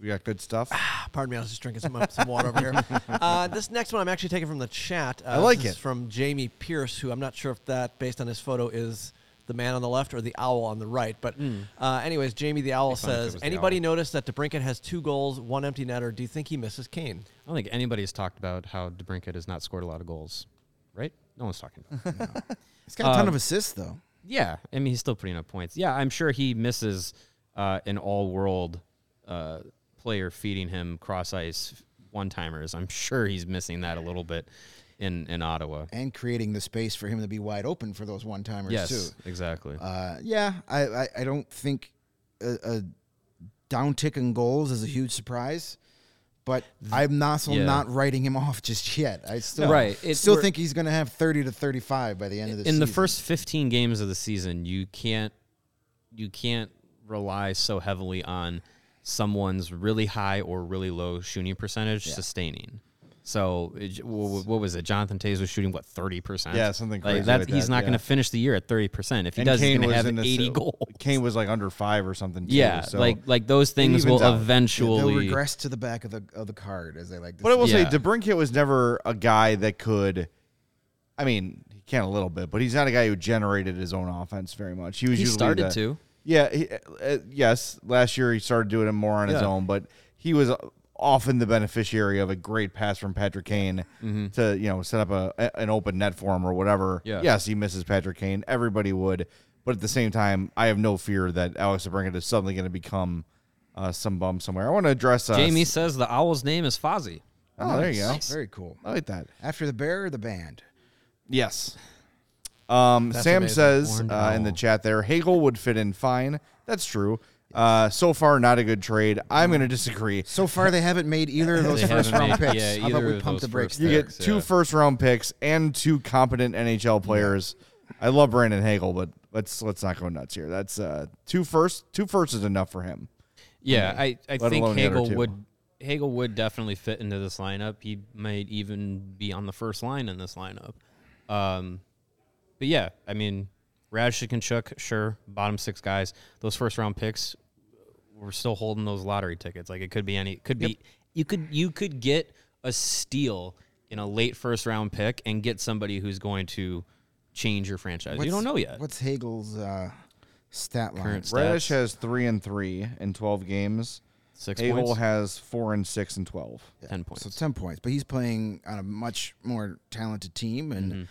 We got good stuff. Pardon me, I was just drinking some, some water over here. Uh, this next one I'm actually taking from the chat. Uh, I like this is it. from Jamie Pierce, who I'm not sure if that, based on his photo, is the man on the left or the owl on the right. But, uh, anyways, Jamie the owl fun if it says, anybody owl. notice that DeBrincat has two goals, one empty netter? Do you think he misses Kane? I don't think anybody's talked about how DeBrincat has not scored a lot of goals, right? No one's talking about. it. He's got a ton Um, of assists, though. yeah, I mean he's still putting up points. Yeah, I'm sure he misses uh, an all-world uh, player feeding him cross ice one timers. I'm sure he's missing that a little bit in in Ottawa. And creating the space for him to be wide open for those one timers, Yes, too. exactly. Uh, yeah, I, I, I don't think a, a downtick in goals is a huge surprise, but I'm also Yeah. not writing him off just yet. I still Right, it's- still think he's going to have 30 to 35 by the end of the in season. the first 15 games of the season, you can't you can't rely so heavily on someone's really high or really low shooting percentage sustaining. So it, wh- wh- what was it? Jonathan Toews was shooting what 30 percent? Yeah, something like crazy that. like he's that, not yeah. going to finish the year at 30 percent. If he And does, he's going to have in the 80 s- goals. Kane was like under five or something. Too, yeah, so. like like those things will out. They'll eventually. regress to the back of the of the card as they like. But I will Yeah. say, DeBrincat was never a guy that could. I mean, he can a little bit, but he's not a guy who generated his own offense very much. He was He started the- to. Yeah, he, uh, yes. Last year he started doing it more on his own, but he was often the beneficiary of a great pass from Patrick Kane to you know set up a, a- an open net for him or whatever. Yeah. Yes, he misses Patrick Kane. Everybody would, but at the same time, I have no fear that Alex DeBrincat is suddenly going to become uh, some bum somewhere. I want to address uh, Jamie says the owl's name is Fozzie. Oh, there you go. Very cool. I like that. After the bear or the band. Yes. Um, Sam amazing. says uh, in the chat there, Hagel would fit in fine. That's true. Uh, so far, not a good trade. I'm going to disagree. So far, they haven't made either of those They first haven't round made- picks. yeah, How about either we of pump those the brakes first You there? get picks, two yeah. first round picks and two competent NHL players. I love Brandon Hagel, but let's let's not go nuts here. That's uh, two first. Two first is enough for him. Yeah, I, I Let think alone the other Hagel two. would Hagel would definitely fit into this lineup. He might even be on the first line in this lineup. Um, but yeah, I mean, Radshik and Chuk, sure, bottom six guys. Those first round picks, we're still holding those lottery tickets. Like it could be any, could be you could you could get a steal in a late first round pick and get somebody who's going to change your franchise. you don't know yet. What's Hagel's uh, stat line? Current Raddysh Stats. has three and three in 12 games. Six Hagel points, has four and six and 12. ten points. So 10 points. But he's playing on a much more talented team and Mm-hmm.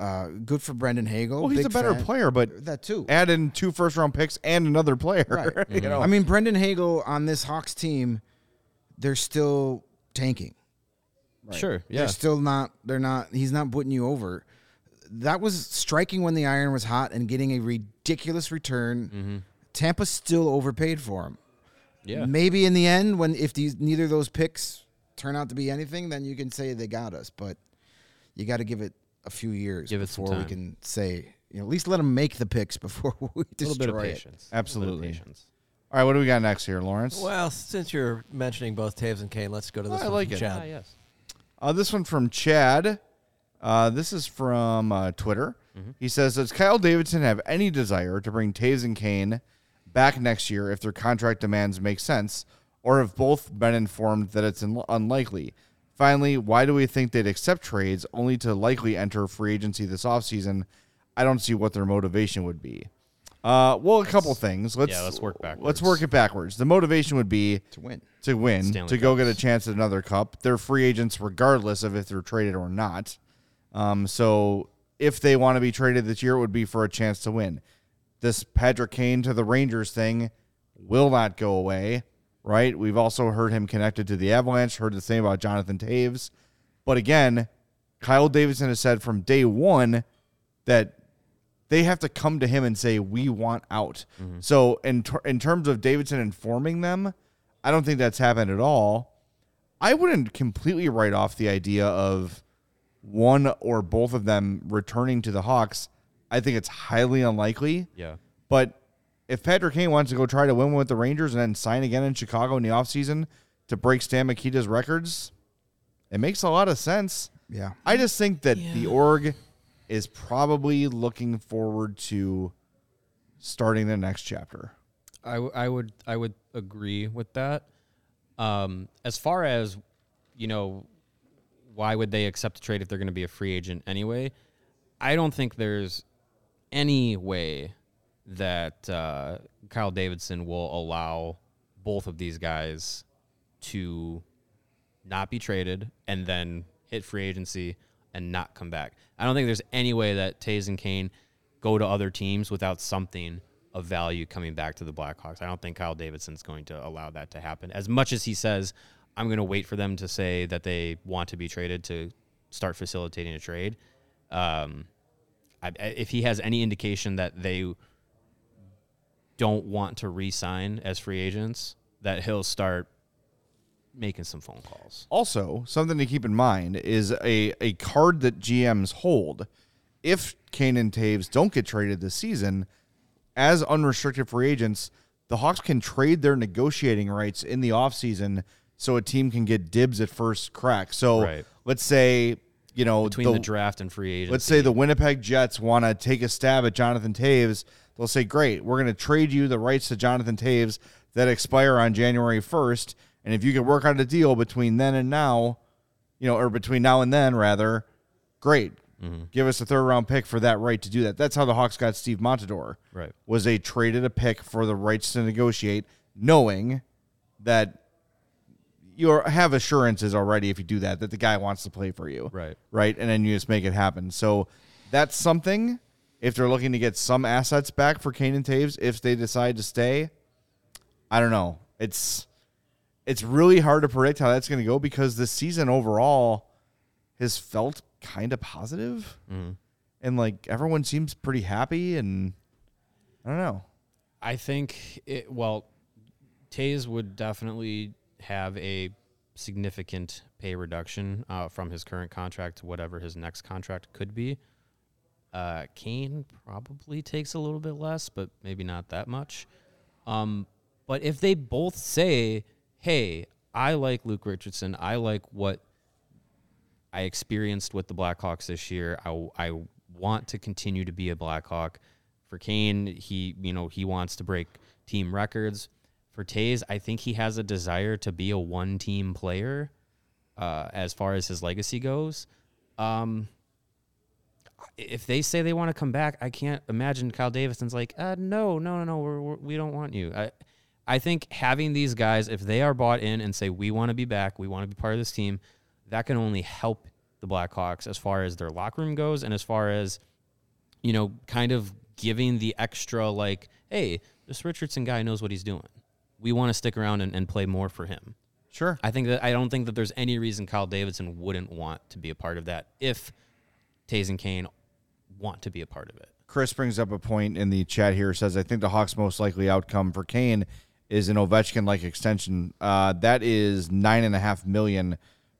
Uh, good for Brandon Hagel. Well, he's a better fan. player, but That too. add in two first round picks and another player. Right. you know, I mean, Brandon Hagel on this Hawks team, they're still tanking. Sure, yeah. They're still not. They're not. He's not putting you over. That was striking when the iron was hot and getting a ridiculous return. Tampa still overpaid for him. Yeah. Maybe in the end, when if these neither of those picks turn out to be anything, then you can say they got us. But you got to give it a few years Give it some before we time. can say. You know, at least let them make the picks before we a destroy little bit of it. patience. A little bit of Absolutely. patience. All right, what do we got next here, Lawrence? Well, since you're mentioning both Toews and Kane, let's go to this I one like from it. Chad. Ah, yes. Uh, this one from Chad. Uh, this is from uh, Twitter. He says, "Does Kyle Davidson have any desire to bring Toews and Kane back next year if their contract demands make sense, or have both been informed that it's un- unlikely? Finally, why do we think they'd accept trades only to likely enter free agency this offseason? I don't see what their motivation would be. Uh, well, a couple things. Let's yeah, let's work Let's work it backwards. The motivation would be To win. to win, Stanley to go get a chance at another cup. They're free agents regardless of if they're traded or not. Um, so if they want to be traded this year, it would be for a chance to win. This Patrick Kane to the Rangers thing will not go away, right? We've also heard him connected to the Avalanche, heard the same about Jonathan Toews. But again, Kyle Davidson has said from day one that they have to come to him and say we want out. Mm-hmm. So in ter- in terms of Davidson informing them, I don't think that's happened at all. I wouldn't completely write off the idea of one or both of them returning to the Hawks. I think it's highly unlikely. Yeah. But if Patrick Kane wants to go try to win with the Rangers and then sign again in Chicago in the offseason to break Stan Mikita's records, it makes a lot of sense. Yeah. I just think that the org is probably looking forward to starting the next chapter. I, w- I would I would agree with that. Um, as far as you know, why would they accept a trade if they're going to be a free agent anyway? I don't think there's any way that uh, Kyle Davidson will allow both of these guys to not be traded and then hit free agency and not come back. I don't think there's any way that Toews and Kane go to other teams without something of value coming back to the Blackhawks. I don't think Kyle Davidson's going to allow that to happen. As much as he says, I'm going to wait for them to say that they want to be traded to start facilitating a trade. Um, I, if he has any indication that they don't want to re-sign as free agents, that he'll start making some phone calls. Also, something to keep in mind is a, a card that GMs hold. If Kane and Toews don't get traded this season, as unrestricted free agents, the Hawks can trade their negotiating rights in the offseason so a team can get dibs at first crack. So Right. let's say, you know, Between the, draft and free agency. Let's say the Winnipeg Jets want to take a stab at Jonathan Toews. They'll say, "Great, we're going to trade you the rights to Jonathan Toews that expire on January 1st, and if you can work out a deal between then and now, you know, or between now and then rather, great. Mm-hmm. Give us a third round pick for that right to do that." That's how the Hawks got Steve Montador. Right. Was they traded a pick for the rights to negotiate, knowing that you have assurances already if you do that that the guy wants to play for you Right. right? And then you just make it happen. So that's something. If they're looking to get some assets back for Kane and Toews, if they decide to stay, I don't know. It's it's really hard to predict how that's going to go because this season overall has felt kind of positive. and like everyone seems pretty happy, and I don't know. I think it, well, Toews would definitely have a significant pay reduction uh, from his current contract to whatever his next contract could be. Uh, Kane probably takes a little bit less, but maybe not that much. Um, but if they both say, "Hey, I like Luke Richardson. I like what I experienced with the Blackhawks this year. I, I want to continue to be a Blackhawk. For Kane, he you know he wants to break team records. For Toews, I think he has a desire to be a one team player. Uh, as far as his legacy goes, um, if they say they want to come back, I can't imagine Kyle Davidson's like, uh, no, no, no, no, we're, we're, we don't want you. I, I think having these guys, if they are bought in and say we want to be back, we want to be part of this team, that can only help the Blackhawks as far as their locker room goes, and as far as you know, kind of giving the extra like, hey, this Richardson guy knows what he's doing. We want to stick around and, and play more for him. Sure. I think that I don't think that there's any reason Kyle Davidson wouldn't want to be a part of that if Toews and Kane want to be a part of it. Chris brings up a point in the chat here. Says I think the Hawks' most likely outcome for Kane is an Ovechkin-like extension. Uh, that is nine and a half million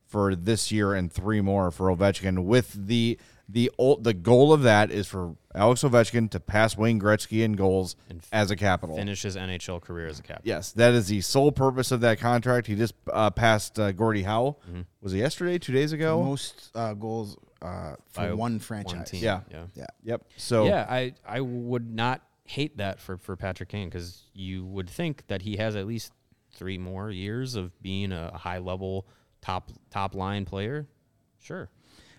for this year and three more for Ovechkin. With the the ul- the goal of that is for Alex Ovechkin to pass Wayne Gretzky in goals as a capital. Finish his NHL career as a captain. Yes, that is the sole purpose of that contract. He just uh, passed uh, Gordie Howe. Was it yesterday? Two days ago? Most uh, goals uh, for By one franchise. team. Yeah. Yeah. Yeah. Yep. So yeah, I, I would not hate that for, for Patrick Kane because you would think that he has at least three more years of being a high level top top line player, sure.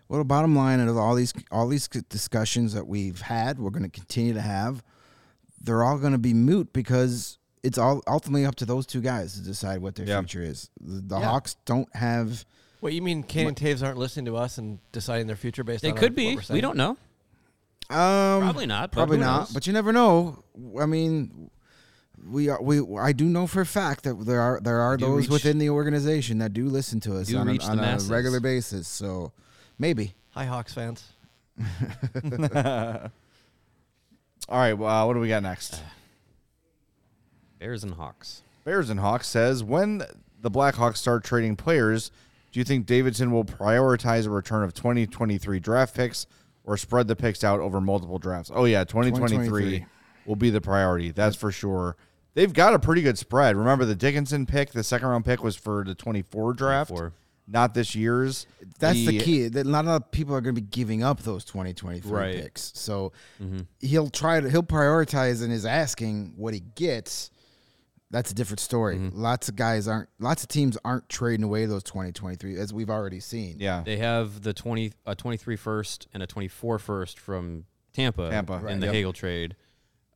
Well, the bottom line of all these all these discussions that we've had, we're going to continue to have. They're all going to be moot because it's all ultimately up to those two guys to decide what their Yeah. future is. The, the Yeah. Hawks don't have. Wait, you mean Kane and Toews aren't listening to us and deciding their future based They on could our- be. what we're We don't know. Um, Probably not. But Probably who not. knows? But you never know. I mean, we are we. I do know for a fact that there are there are do those reach- within the organization that do listen to us on, a, on a regular basis. So maybe. Hi, Hawks fans. All right, well, uh, what do we got next? Bears and Hawks. Bears and Hawks says when the Blackhawks start trading players, do you think Davidson will prioritize a return of 2023 draft picks or spread the picks out over multiple drafts? Oh yeah, 2023, 2023. will be the priority. That's for sure. They've got a pretty good spread. Remember the Dickinson pick, the second round pick was for the 24 draft, 24. not this year's. That's the, key. That not a lot of people are going to be giving up those 2023 Right. picks. So Mm-hmm. he'll try to he'll prioritize and is asking what he gets. That's a different story. Mm-hmm. Lots of guys aren't. Lots of teams aren't trading away those 2023 as we've already seen. Yeah. They have the 20 a 23 first and a 24 first from Tampa, Tampa, in right. the Yep. Hagel trade.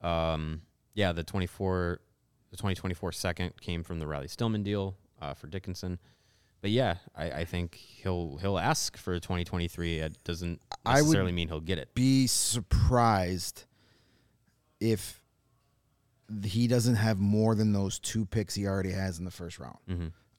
Um, yeah, the 24 the 2024 second came from the Riley Stillman deal uh, for Dickinson. But yeah, I, I think he'll he'll ask for 2023. It doesn't I would- necessarily mean he'll get it. Be surprised if he doesn't have more than those two picks he already has in the first round.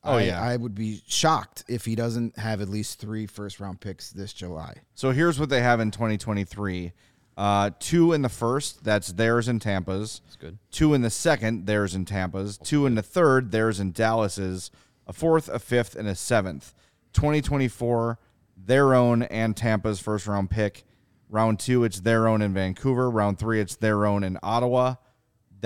Oh, I- yeah. I would be shocked if he doesn't have at least three first round picks this July. So here's what they have in 2023. Uh, two in the first, that's theirs and Tampa's. That's good. Two in the second, theirs and Tampa's. Two in the third, theirs and Dallas's. A fourth, a fifth, and a seventh. 2024, their own and Tampa's first round pick. Round two, it's their own in Vancouver. Round three, it's their own in Ottawa.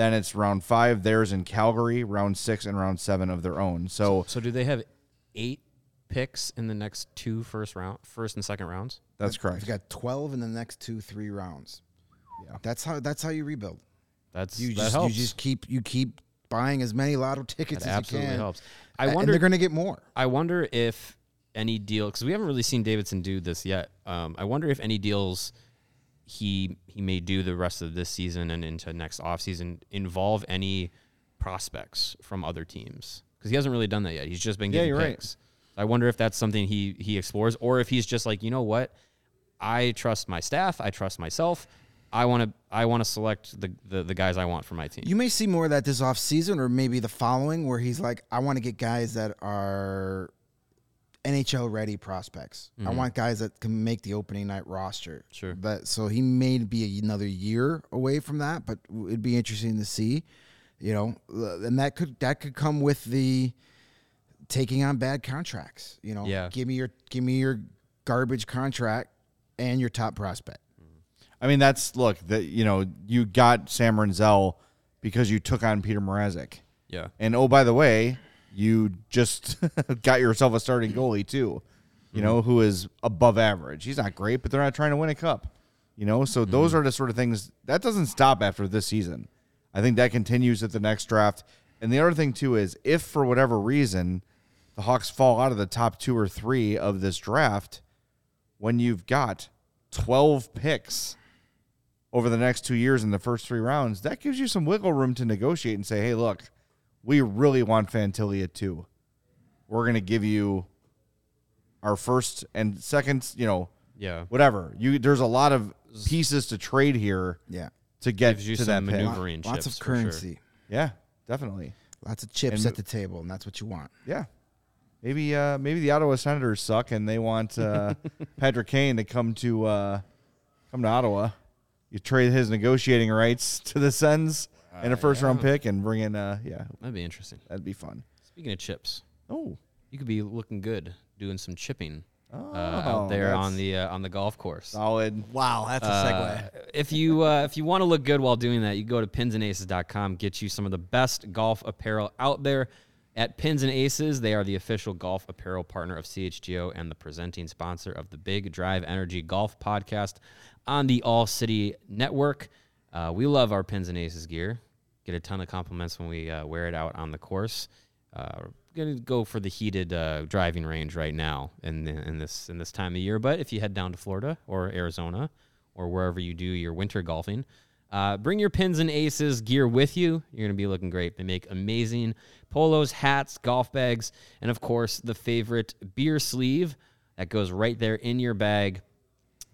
Then it's round five, theirs in Calgary. Round six and round seven of their own. So So do they have eight picks in the next two first round, first and second rounds? that's You've got 12 in the next two, three rounds. Yeah. That's how that's how you rebuild. That's You that just helps. you just keep you keep buying as many lotto tickets that as you can. absolutely can. helps. A- I and wonder they're going to get more. I wonder if any deal because we haven't really seen Davidson do this yet. Um, I wonder if any deals he he may do the rest of this season and into next offseason involve any prospects from other teams because he hasn't really done that yet. He's just been Yeah, getting you're right. I wonder if that's something he he explores or if he's just like you know what, I trust my staff, I trust myself. I want to I want to select the, the the guys I want for my team. You may see more of that this off season or maybe the following where he's like, I want to get guys that are NHL ready prospects. I want guys that can make the opening night roster. Sure. But so he may be another year away from that, but it'd be interesting to see, you know, uh, and that could that could come with the taking on bad contracts. You know, Yeah. give me your give me your garbage contract and your top prospect. I mean, that's look that you know you got Sam Rinzel because you took on Peter Mrazek, yeah. and oh by the way, you just got yourself a starting goalie too, you know, who is above average. He's not great, but they're not trying to win a cup, you know. So those mm-hmm. are the sort of things that doesn't stop after this season. I think that continues at the next draft. And the other thing too is if for whatever reason the Hawks fall out of the top two or three of this draft, when you've got twelve picks over the next two years in the first three rounds, that gives you some wiggle room to negotiate and say, hey, look, we really want Fantilli too. We're going to give you our first and second, you know, Yeah. whatever. You there's a lot of pieces to trade here Yeah. to get Gives you to that some pick. maneuvering Lots chips of for sure. currency. Yeah, definitely. Lots of chips And- at the table, and that's what you want. Yeah. Maybe uh maybe the Ottawa Senators suck and they want uh Patrick Kane to come to uh come to Ottawa. You trade his negotiating rights to the Sens and a first round pick and bring in uh yeah, That'd be interesting. that'd be fun. Speaking of chips, Oh. you could be looking good doing some chipping uh, Oh, out there on the uh, on the golf course. solid. Wow, that's a segue. Uh, if you uh, if you want to look good while doing that, you go to pinsandaces.com, get you some of the best golf apparel out there. At Pins and Aces, they are the official golf apparel partner of CHGO and the presenting sponsor of the Big Drive Energy Golf Podcast on the All City Network. Uh, we love our Pins and Aces gear. Get a ton of compliments when we uh, wear it out on the course. Uh, gonna go for the heated uh, driving range right now in the, in this in this time of year. But if you head down to Florida or Arizona or wherever you do your winter golfing, uh, bring your pins and aces gear with you. You're gonna be looking great. They make amazing polos, hats, golf bags, and of course the favorite beer sleeve that goes right there in your bag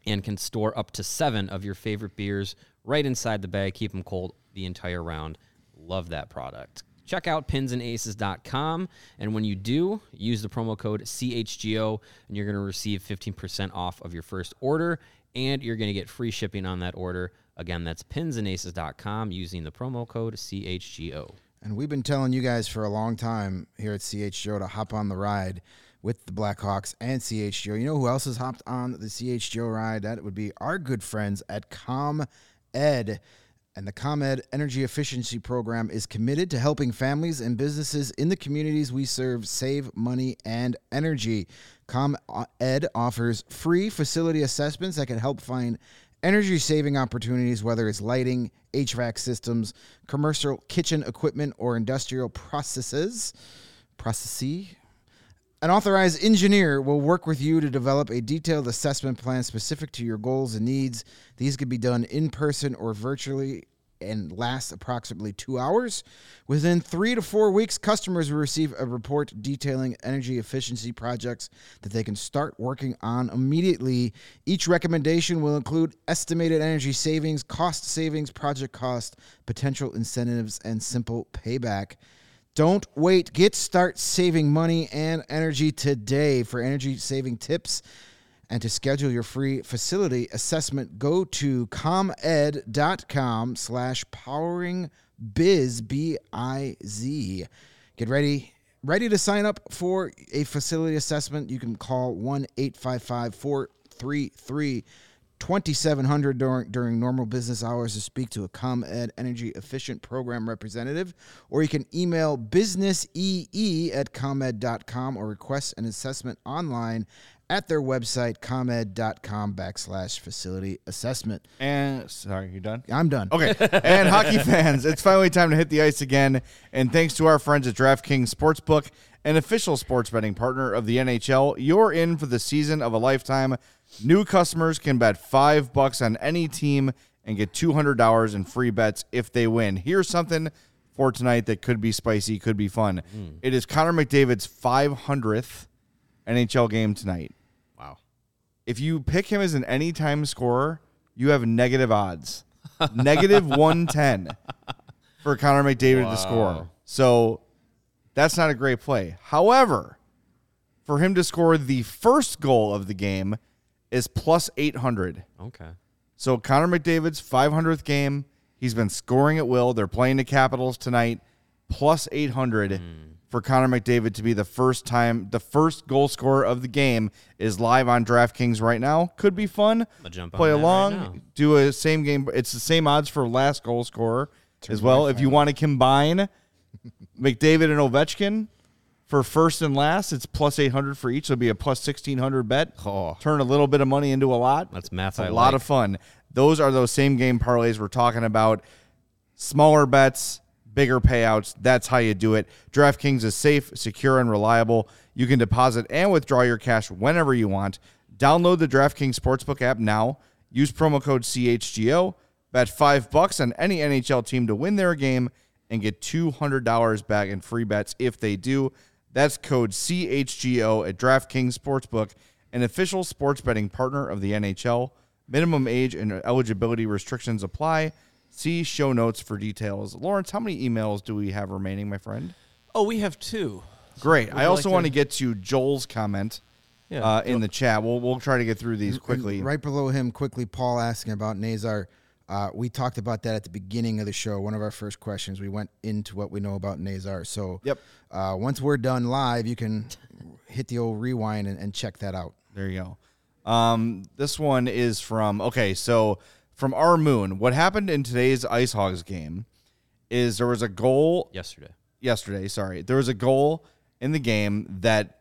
and can store up to seven of your favorite beers right inside the bag. Keep them cold the entire round. Love that product. Check out pinsandaces.com. And when you do, use the promo code CHGO and you're going to receive 15% off of your first order and you're going to get free shipping on that order. Again, that's pinsandaces.com using the promo code CHGO. And we've been telling you guys for a long time here at CHGO to hop on the ride with the Blackhawks and CHGO. You know who else has hopped on the CHGO ride? That would be our good friends at ComEd. And the ComEd Energy Efficiency Program is committed to helping families and businesses in the communities we serve save money and energy. ComEd uh, offers free facility assessments that can help find energy saving opportunities, whether it's lighting, HVAC systems, commercial kitchen equipment, or industrial processes. Processes? An authorized engineer will work with you to develop a detailed assessment plan specific to your goals and needs. These can be done in person or virtually and last approximately two hours. Within three to four weeks, customers will receive a report detailing energy efficiency projects that they can start working on immediately. Each recommendation will include estimated energy savings, cost savings, project cost, potential incentives, and simple payback. Don't wait. Get start saving money and energy today. For energy saving tips and to schedule your free facility assessment, go to comed.com slash powering biz B-I-Z. Get ready. Ready to sign up for a facility assessment? You can call 1-855-433 2700 during, during normal business hours to speak to a ComEd energy efficient program representative, or you can email businessee at comed.com or request an assessment online at their website, comed.com backslash facility assessment. And sorry, you done? I'm done. Okay. and hockey fans, it's finally time to hit the ice again. And thanks to our friends at DraftKings Sportsbook, an official sports betting partner of the NHL, you're in for the season of a lifetime. New customers can bet five bucks on any team and get $200 in free bets if they win. Here's something for tonight that could be spicy, could be fun. Hmm. It is Connor McDavid's 500th NHL game tonight. Wow. If you pick him as an anytime scorer, you have negative odds. negative 110 for Connor McDavid to score. So that's not a great play. However, for him to score the first goal of the game is plus 800. Okay. So Connor McDavid's 500th game, he's been scoring at will. They're playing the Capitals tonight, plus 800 hmm. For Connor McDavid to be the first time, the first goal scorer of the game is live on DraftKings right now. Could be fun. Jump Play that right along, do a same game. It's the same odds for last goal scorer as well. If you want to combine McDavid and Ovechkin for first and last, it's plus 800 for each. So it'll be a plus 1600 bet. Oh. Turn a little bit of money into a lot. That's math It's a I lot like. of fun. Those are those same game parlays we're talking about. Smaller bets, bigger payouts. That's how you do it. DraftKings is safe, secure, and reliable. You can deposit and withdraw your cash whenever you want. Download the DraftKings Sportsbook app now. Use promo code CHGO. Bet five bucks on any NHL team to win their game and get $200 back in free bets if they do. That's code CHGO at DraftKings Sportsbook, an official sports betting partner of the NHL. Minimum age and eligibility restrictions apply. See show notes for details. Lawrence, how many emails do we have remaining, my friend? Oh, we have two. Great. Would I you also like want to to- get to Joel's comment Yeah. uh, in the chat. We'll we'll try to get through these quickly. Right below him, quickly, Paul asking about Nazar. Uh, we talked about that at the beginning of the show. One of our first questions. We went into what we know about Nazar. So, Yep. Uh, once we're done live, you can hit the old rewind and, and check that out. There you go. Um, this one is from okay, so from our moon. What happened in today's Ice Hogs game is there was a goal Yesterday. yesterday. Sorry, there was a goal in the game that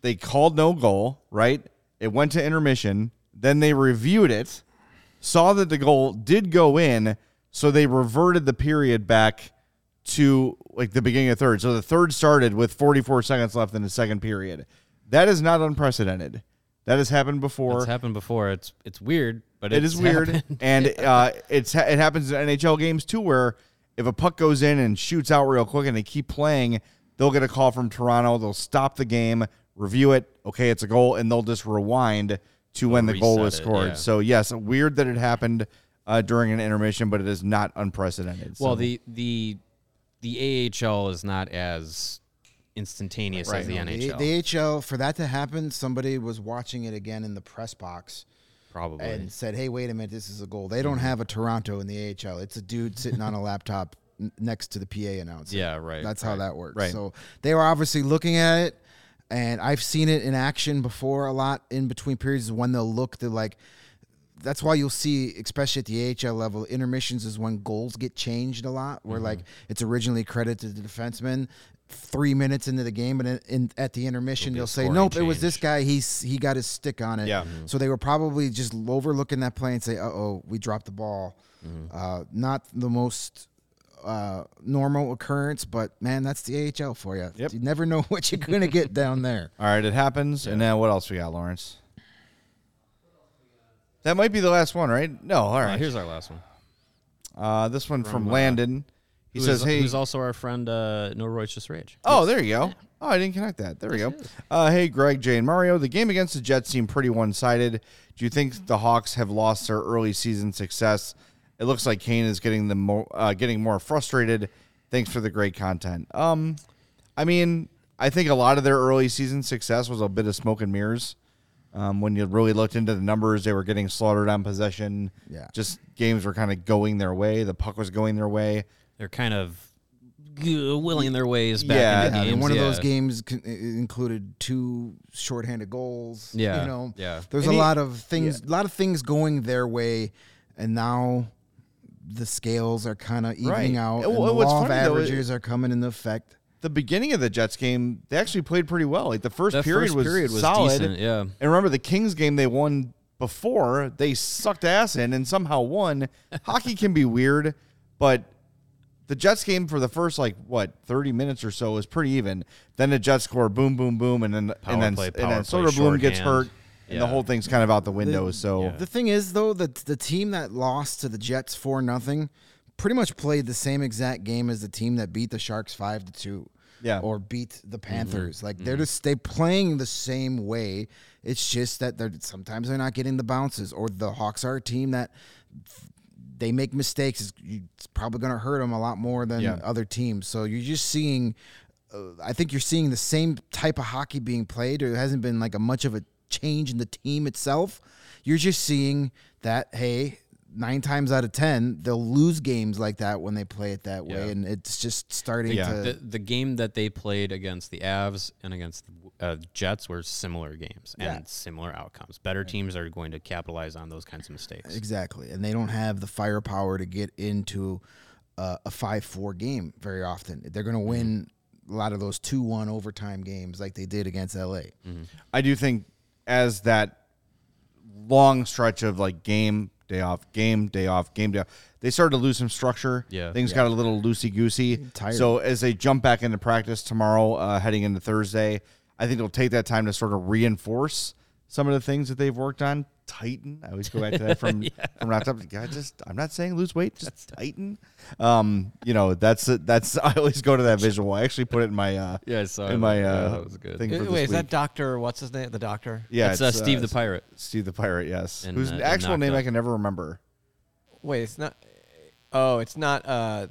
they called no goal. Right, it went to intermission. Then they reviewed it, saw that the goal did go in, so they reverted the period back to like the beginning of third. So the third started with 44 seconds left in the second period. That is not unprecedented. That has happened before. It's happened before. It's it's weird, but it's weird, happened. and uh, it's it happens in NHL games too, where if a puck goes in and shoots out real quick, and they keep playing, they'll get a call from Toronto. They'll stop the game, review it. Okay, it's a goal, and they'll just rewind to when the goal reset was it, scored. yeah. So yes, weird that it happened uh, during an intermission, but it is not unprecedented. Well, So- the the the AHL is not as instantaneous as the The, NHL. the AHL, for that to happen, somebody was watching it again in the press box probably. and said, "Hey, wait a minute, this is a goal." They don't Mm-hmm. have a Toronto in the AHL. It's a dude sitting on a laptop n- next to the PA announcer. Yeah, right, That's how that works. right. So they were obviously looking at it, and I've seen it in action before a lot in between periods when they'll look. They're like. That's why you'll see, especially at the AHL level, intermissions is when goals get changed a lot. Where Mm-hmm. like it's originally credited to the defenseman, three minutes into the game, and in, in, at the intermission be a they'll say, scoring "Nope, it was this guy. He's he got his stick on it." Yeah. So they were probably just overlooking that play and say, "Uh oh, we dropped the ball." Mm-hmm. Uh, not the most uh, normal occurrence, but man, that's the AHL for you. Yep. You never know what you're gonna get down there. All right, it happens. And now what else we got, Lawrence? That might be the last one, right? No, all Uh, here's our last one. Uh, this one from, From, uh, Landon. He Who says, is- "Hey, who's also our friend uh, No Royce Rage. Oh, there you go. Oh, I didn't connect that. There we go. Uh, hey, Greg, Jay, and Mario. The game against the Jets seemed pretty one sided. Do you think the Hawks have lost their early season success? It looks like Kane is getting the more uh, getting more frustrated. Thanks for the great content. Um, I mean, I think a lot of their early season success was a bit of smoke and mirrors. Um, when you really looked into the numbers, they were getting slaughtered on possession. Yeah. just games were kind of going their way. The puck was going their way. They're kind of willing their ways back Yeah, into Yeah, games. and one of yeah. those games con- included two shorthanded goals. Yeah, you know, yeah. There's And a he- lot of things, a lot of things going their way, and now the scales are kind of evening Right. out. And And wha- the what's law of funny, though, averages are coming into effect. the beginning of the Jets game, they actually played pretty well. Like the first period first was period was solid. decent, yeah. And remember the Kings game they won before, they sucked ass in and somehow won. Hockey can be weird, but the Jets game for the first like what, 30 minutes or so was pretty even. Then the Jets score boom boom boom and then Power and then play, and then play, Soderblom gets shorthand. hurt and the whole thing's kind of out the window. so yeah. The thing is, though, that the team that lost to the Jets for nothing pretty much played the same exact game as the team that beat the Sharks five to two. Yeah. Or beat the Mm-hmm. Panthers. Like they're just they playing the same way. It's just that they're sometimes they're not getting the bounces. Or the Hawks are a team that they make mistakes. It's, it's probably going to hurt them a lot more than Yeah. other teams. So you're just seeing. Uh, I think you're seeing the same type of hockey being played. Or there hasn't been like a much of a change in the team itself. You're just seeing that hey, nine times out of ten they'll lose games like that when they play it that way, Yeah. and it's just starting Yeah. to. the the game that they played against the Avs and against the uh, Jets were similar games and Yeah. similar outcomes. Better teams are going to capitalize on those kinds of mistakes. Exactly, and they don't have the firepower to get into uh, a five-four game very often. They're going to win a lot of those two-one overtime games like they did against LA. I do think as that long stretch of like game day off, game day off, game day off, they started to lose some structure. Yeah. things got a little loosey goosey. So as they jump back into practice tomorrow, uh, heading into Thursday, I think it'll take that time to sort of reinforce some of the things that they've worked on. Tighten. I always go back to that from from not up. God, just I'm not saying lose weight, just tighten. Um, you know that's that's I always go to that visual. I actually put it in my uh Yeah, I saw in it. my Yeah, uh that was good. thing Uh, Wait, this is that. Doctor? What's his name? The Doctor? Yeah, it's, uh, Steve the Pirate. Steve the Pirate, yes. In, Whose uh, actual name Up. I can never remember. Wait, it's not. Oh, it's not. Uh,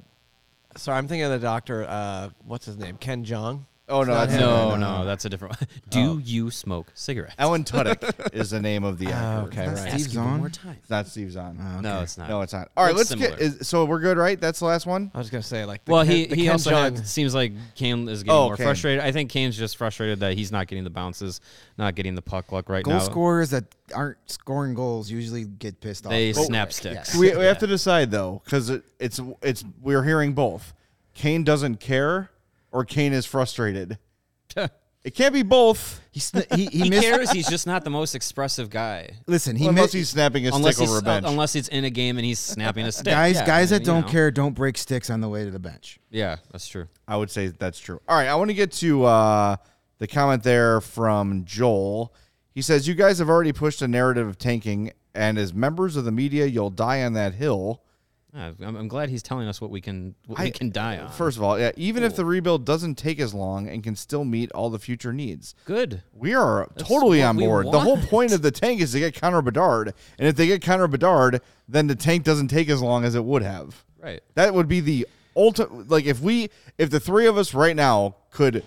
sorry, I'm thinking of the Doctor. Uh, what's his name? Ken Jeong. Oh no, that's. No, no, no, that's a different one. Do oh. you smoke cigarettes? Alan Tudyk is the name of the oh, actor. okay, That's right. Steve Ask you one Zahn? more time. It's not Steve Zahn. Oh, No, okay. it's not. No, it's not. All right, Looks let's get. similar. Is, so we're good, right? That's the last one. I was gonna say like. The Well, Ken, he the he Ken also Jeong- had, seems like Kane is getting Oh, more Kane. frustrated. I think Kane's just frustrated that he's not getting the bounces, not getting the puck luck right now. Goal now. scorers that aren't scoring goals usually get pissed off. They Oh, snap yeah. sticks. We, we have to decide though, because it, it's it's we're hearing both. Kane doesn't care, or Kane is frustrated. It can't be both. He sn- he, he, He missed. cares. He's just not the most expressive guy. Listen, he Well, unless missed. he's snapping a Unless stick over a bench. uh, unless it's in a game and he's snapping a stick. guys, Yeah, guys that you don't know. care don't break sticks on the way to the bench. Yeah, that's true. I would say that's true. All right, I want to get to uh, the comment there from Joel. He says, "You guys have already pushed a narrative of tanking, and as members of the media, you'll die on that hill." Yeah, I'm, I'm glad he's telling us what we can what I- we can die on. First of all, yeah, even if the rebuild doesn't take as long and can still meet all the future needs, Good. we are totally what on we board. The whole want. point of the tank is to get Connor Bedard, and if they get Connor Bedard, then the tank doesn't take as long as it would have. Right. That would be the ultimate. Like if we, if the three of us right now could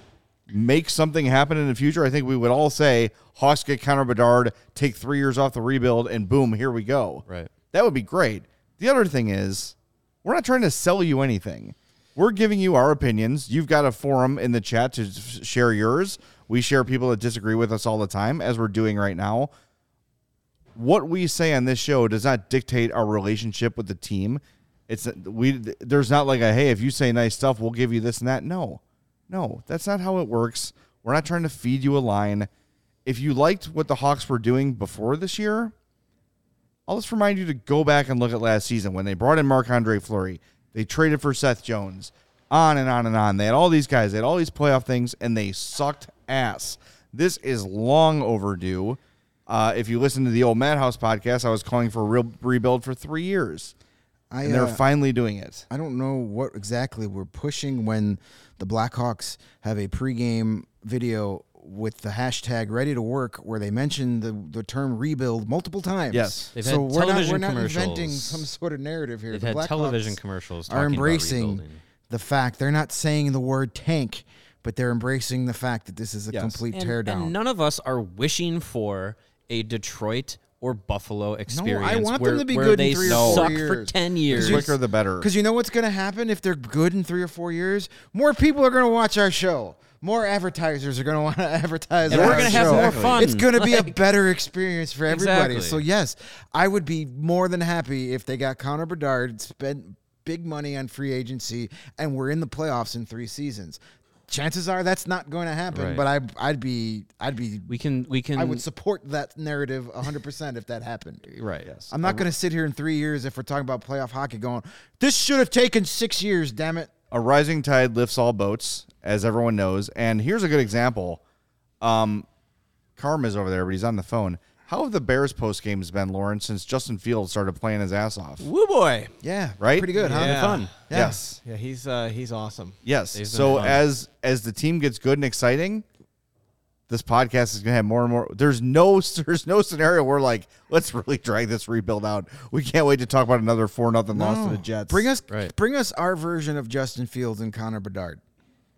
make something happen in the future, I think we would all say Hawks get Connor Bedard, take three years off the rebuild, and boom, here we go. Right. That would be great. The other thing is, we're not trying to sell you anything. We're giving you our opinions. You've got a forum in the chat to share yours. We share people that disagree with us all the time, as we're doing right now. What we say on this show does not dictate our relationship with the team. It's we. There's not like a hey, if you say nice stuff, we'll give you this and that. No, no, that's not how it works. We're not trying to feed you a line. If you liked what the Hawks were doing before this year, I'll just remind you to go back and look at last season when they brought in Marc Andre Fleury. They traded for Seth Jones. On and on and on. They had all these guys, they had all these playoff things, and they sucked ass. This is long overdue. Uh, if you listen to the old Madhouse podcast, I was calling for a real rebuild for three years. I, And they're uh, finally doing it. I don't know what exactly we're pushing when the Blackhawks have a pregame video with the hashtag ready to work where they mentioned the, the term rebuild multiple times. Yes. They've so had we're not, we're television not inventing some sort of narrative here. They've The had Blackhawks television commercials are talking about embracing rebuilding. the fact they're not saying the word tank, but they're embracing the fact that this is a Yes. complete and, teardown. and none of us are wishing for a Detroit or Buffalo experience. No, I want them to be good in they three or four suck for ten years. ten The years. quicker the better. Because you know what's going to happen if they're good in three or four years? More people are going to watch our show. More advertisers are going to want to advertise. And we're gonna have more fun. It's going to be a better experience for everybody. Exactly. So yes, I would be more than happy if they got Connor Bedard, spent big money on free agency, and we're in the playoffs in three seasons. Chances are that's not going to happen, Right. but I, I'd be, I'd be, we can we can I would support that narrative 100 percent if that happened. right. Yes. I'm not going to sit here in three years if we're talking about playoff hockey going, this should have taken six years, damn it. A rising tide lifts all boats, as everyone knows. And here's a good example. Um, Karma's over there, but he's on the phone. How have the Bears post games been, Lauren, since Justin Fields started playing his ass off? Woo boy. Yeah, Right? Pretty good, huh? Yeah. fun. Yeah. Yes. Yeah, he's uh, he's awesome. Yes. They've So fun. as as the team gets good and exciting, this podcast is gonna have more and more. There's no there's no scenario where like let's really drag this rebuild out. We can't wait to talk about another four nothing loss to the Jets. Bring us, Right. bring us our version of Justin Fields and Connor Bedard.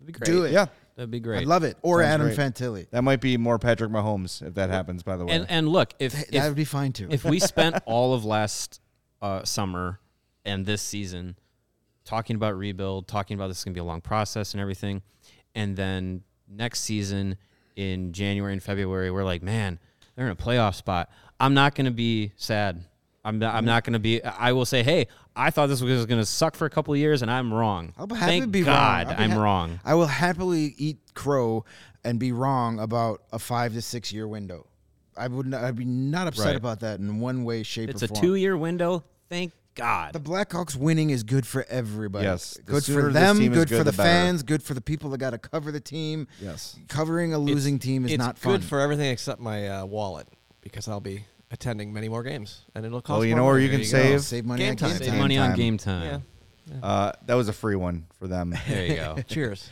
That'd be great. Do it. Yeah, That'd be great. I'd love it. Or Sounds Adam great. Fantilli. that might be more Patrick Mahomes if that happens. By the way, And and look, if that if, would be fine too. if we spent all of last uh, summer and this season talking about rebuild, talking about this is going to be a long process and everything, and then next season in January and February, we're like, man, they're in a playoff spot. I'm not going to be sad. I'm not, I'm not going to be. I will say, hey, I thought this was going to suck for a couple of years, and I'm wrong. I'll be happy Thank to be God, wrong. I'll be I'm ha- wrong. I will happily eat crow and be wrong about a five to six year window. I would not, I'd be not upset Right. about that in one way, shape, It's or a form. two year window. Thank God. The Blackhawks winning is good for everybody. Yes, the good sooner for them, good, good, for the the, better. fans, good for the people that got to cover the team. yes, Covering a losing team is it's not fun. good for everything except my uh, wallet because I'll be attending many more games and it'll cost. Well, you more know where you can There go. save? Save money Game on time. game Save Save time. money on game time. Yeah. uh, that was a free one for them. There you go. Cheers.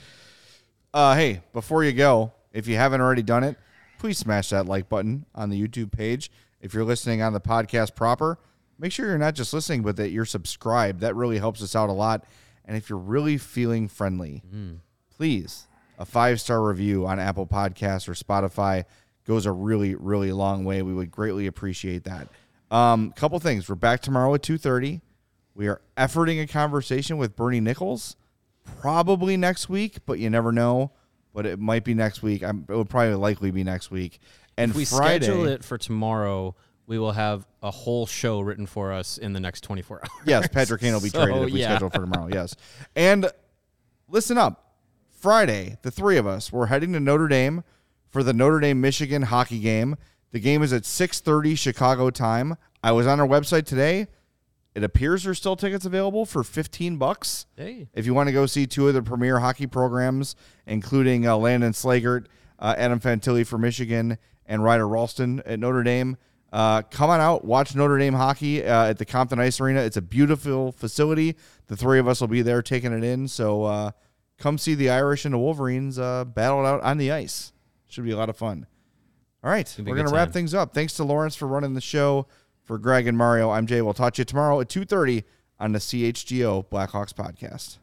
Uh, hey, before you go, if you haven't already done it, please smash that like button on the YouTube page. If you're listening on the podcast proper, make sure you're not just listening, but that you're subscribed. That really helps us out a lot. And if you're really feeling friendly, please, a five star review on Apple Podcasts or Spotify goes a really, really long way. We would greatly appreciate that. Um, couple things. We're back tomorrow at 2.30. We are efforting a conversation with Bernie Nicholls probably next week, but you never know. But it might be next week. I'm, it would probably likely be next week. And if we Friday, schedule it for tomorrow, we will have a whole show written for us in the next 24 hours. yes, Patrick Kane will be So, traded if we yeah. schedule for tomorrow. Yes, and listen up. Friday, the three of us, we're heading to Notre Dame for the Notre Dame Michigan hockey game. The game is at 6:30 Chicago time. I was on our website today. It appears there's still tickets available for 15 bucks. Hey. If you want to go see two of the premier hockey programs, including uh, Landon Slaggert, uh, Adam Fantilli for Michigan, and Ryder Rolston at Notre Dame, uh, come on out, watch Notre Dame hockey uh, at the Compton Ice Arena. It's a beautiful facility. The three of us will be there taking it in. So uh, come see the Irish and the Wolverines uh, battle it out on the ice. Should be a lot of fun. All right, we're going to wrap things up. Thanks to Lawrence for running the show. For Greg and Mario, I'm Jay. We'll talk to you tomorrow at 2.30 on the CHGO Blackhawks podcast.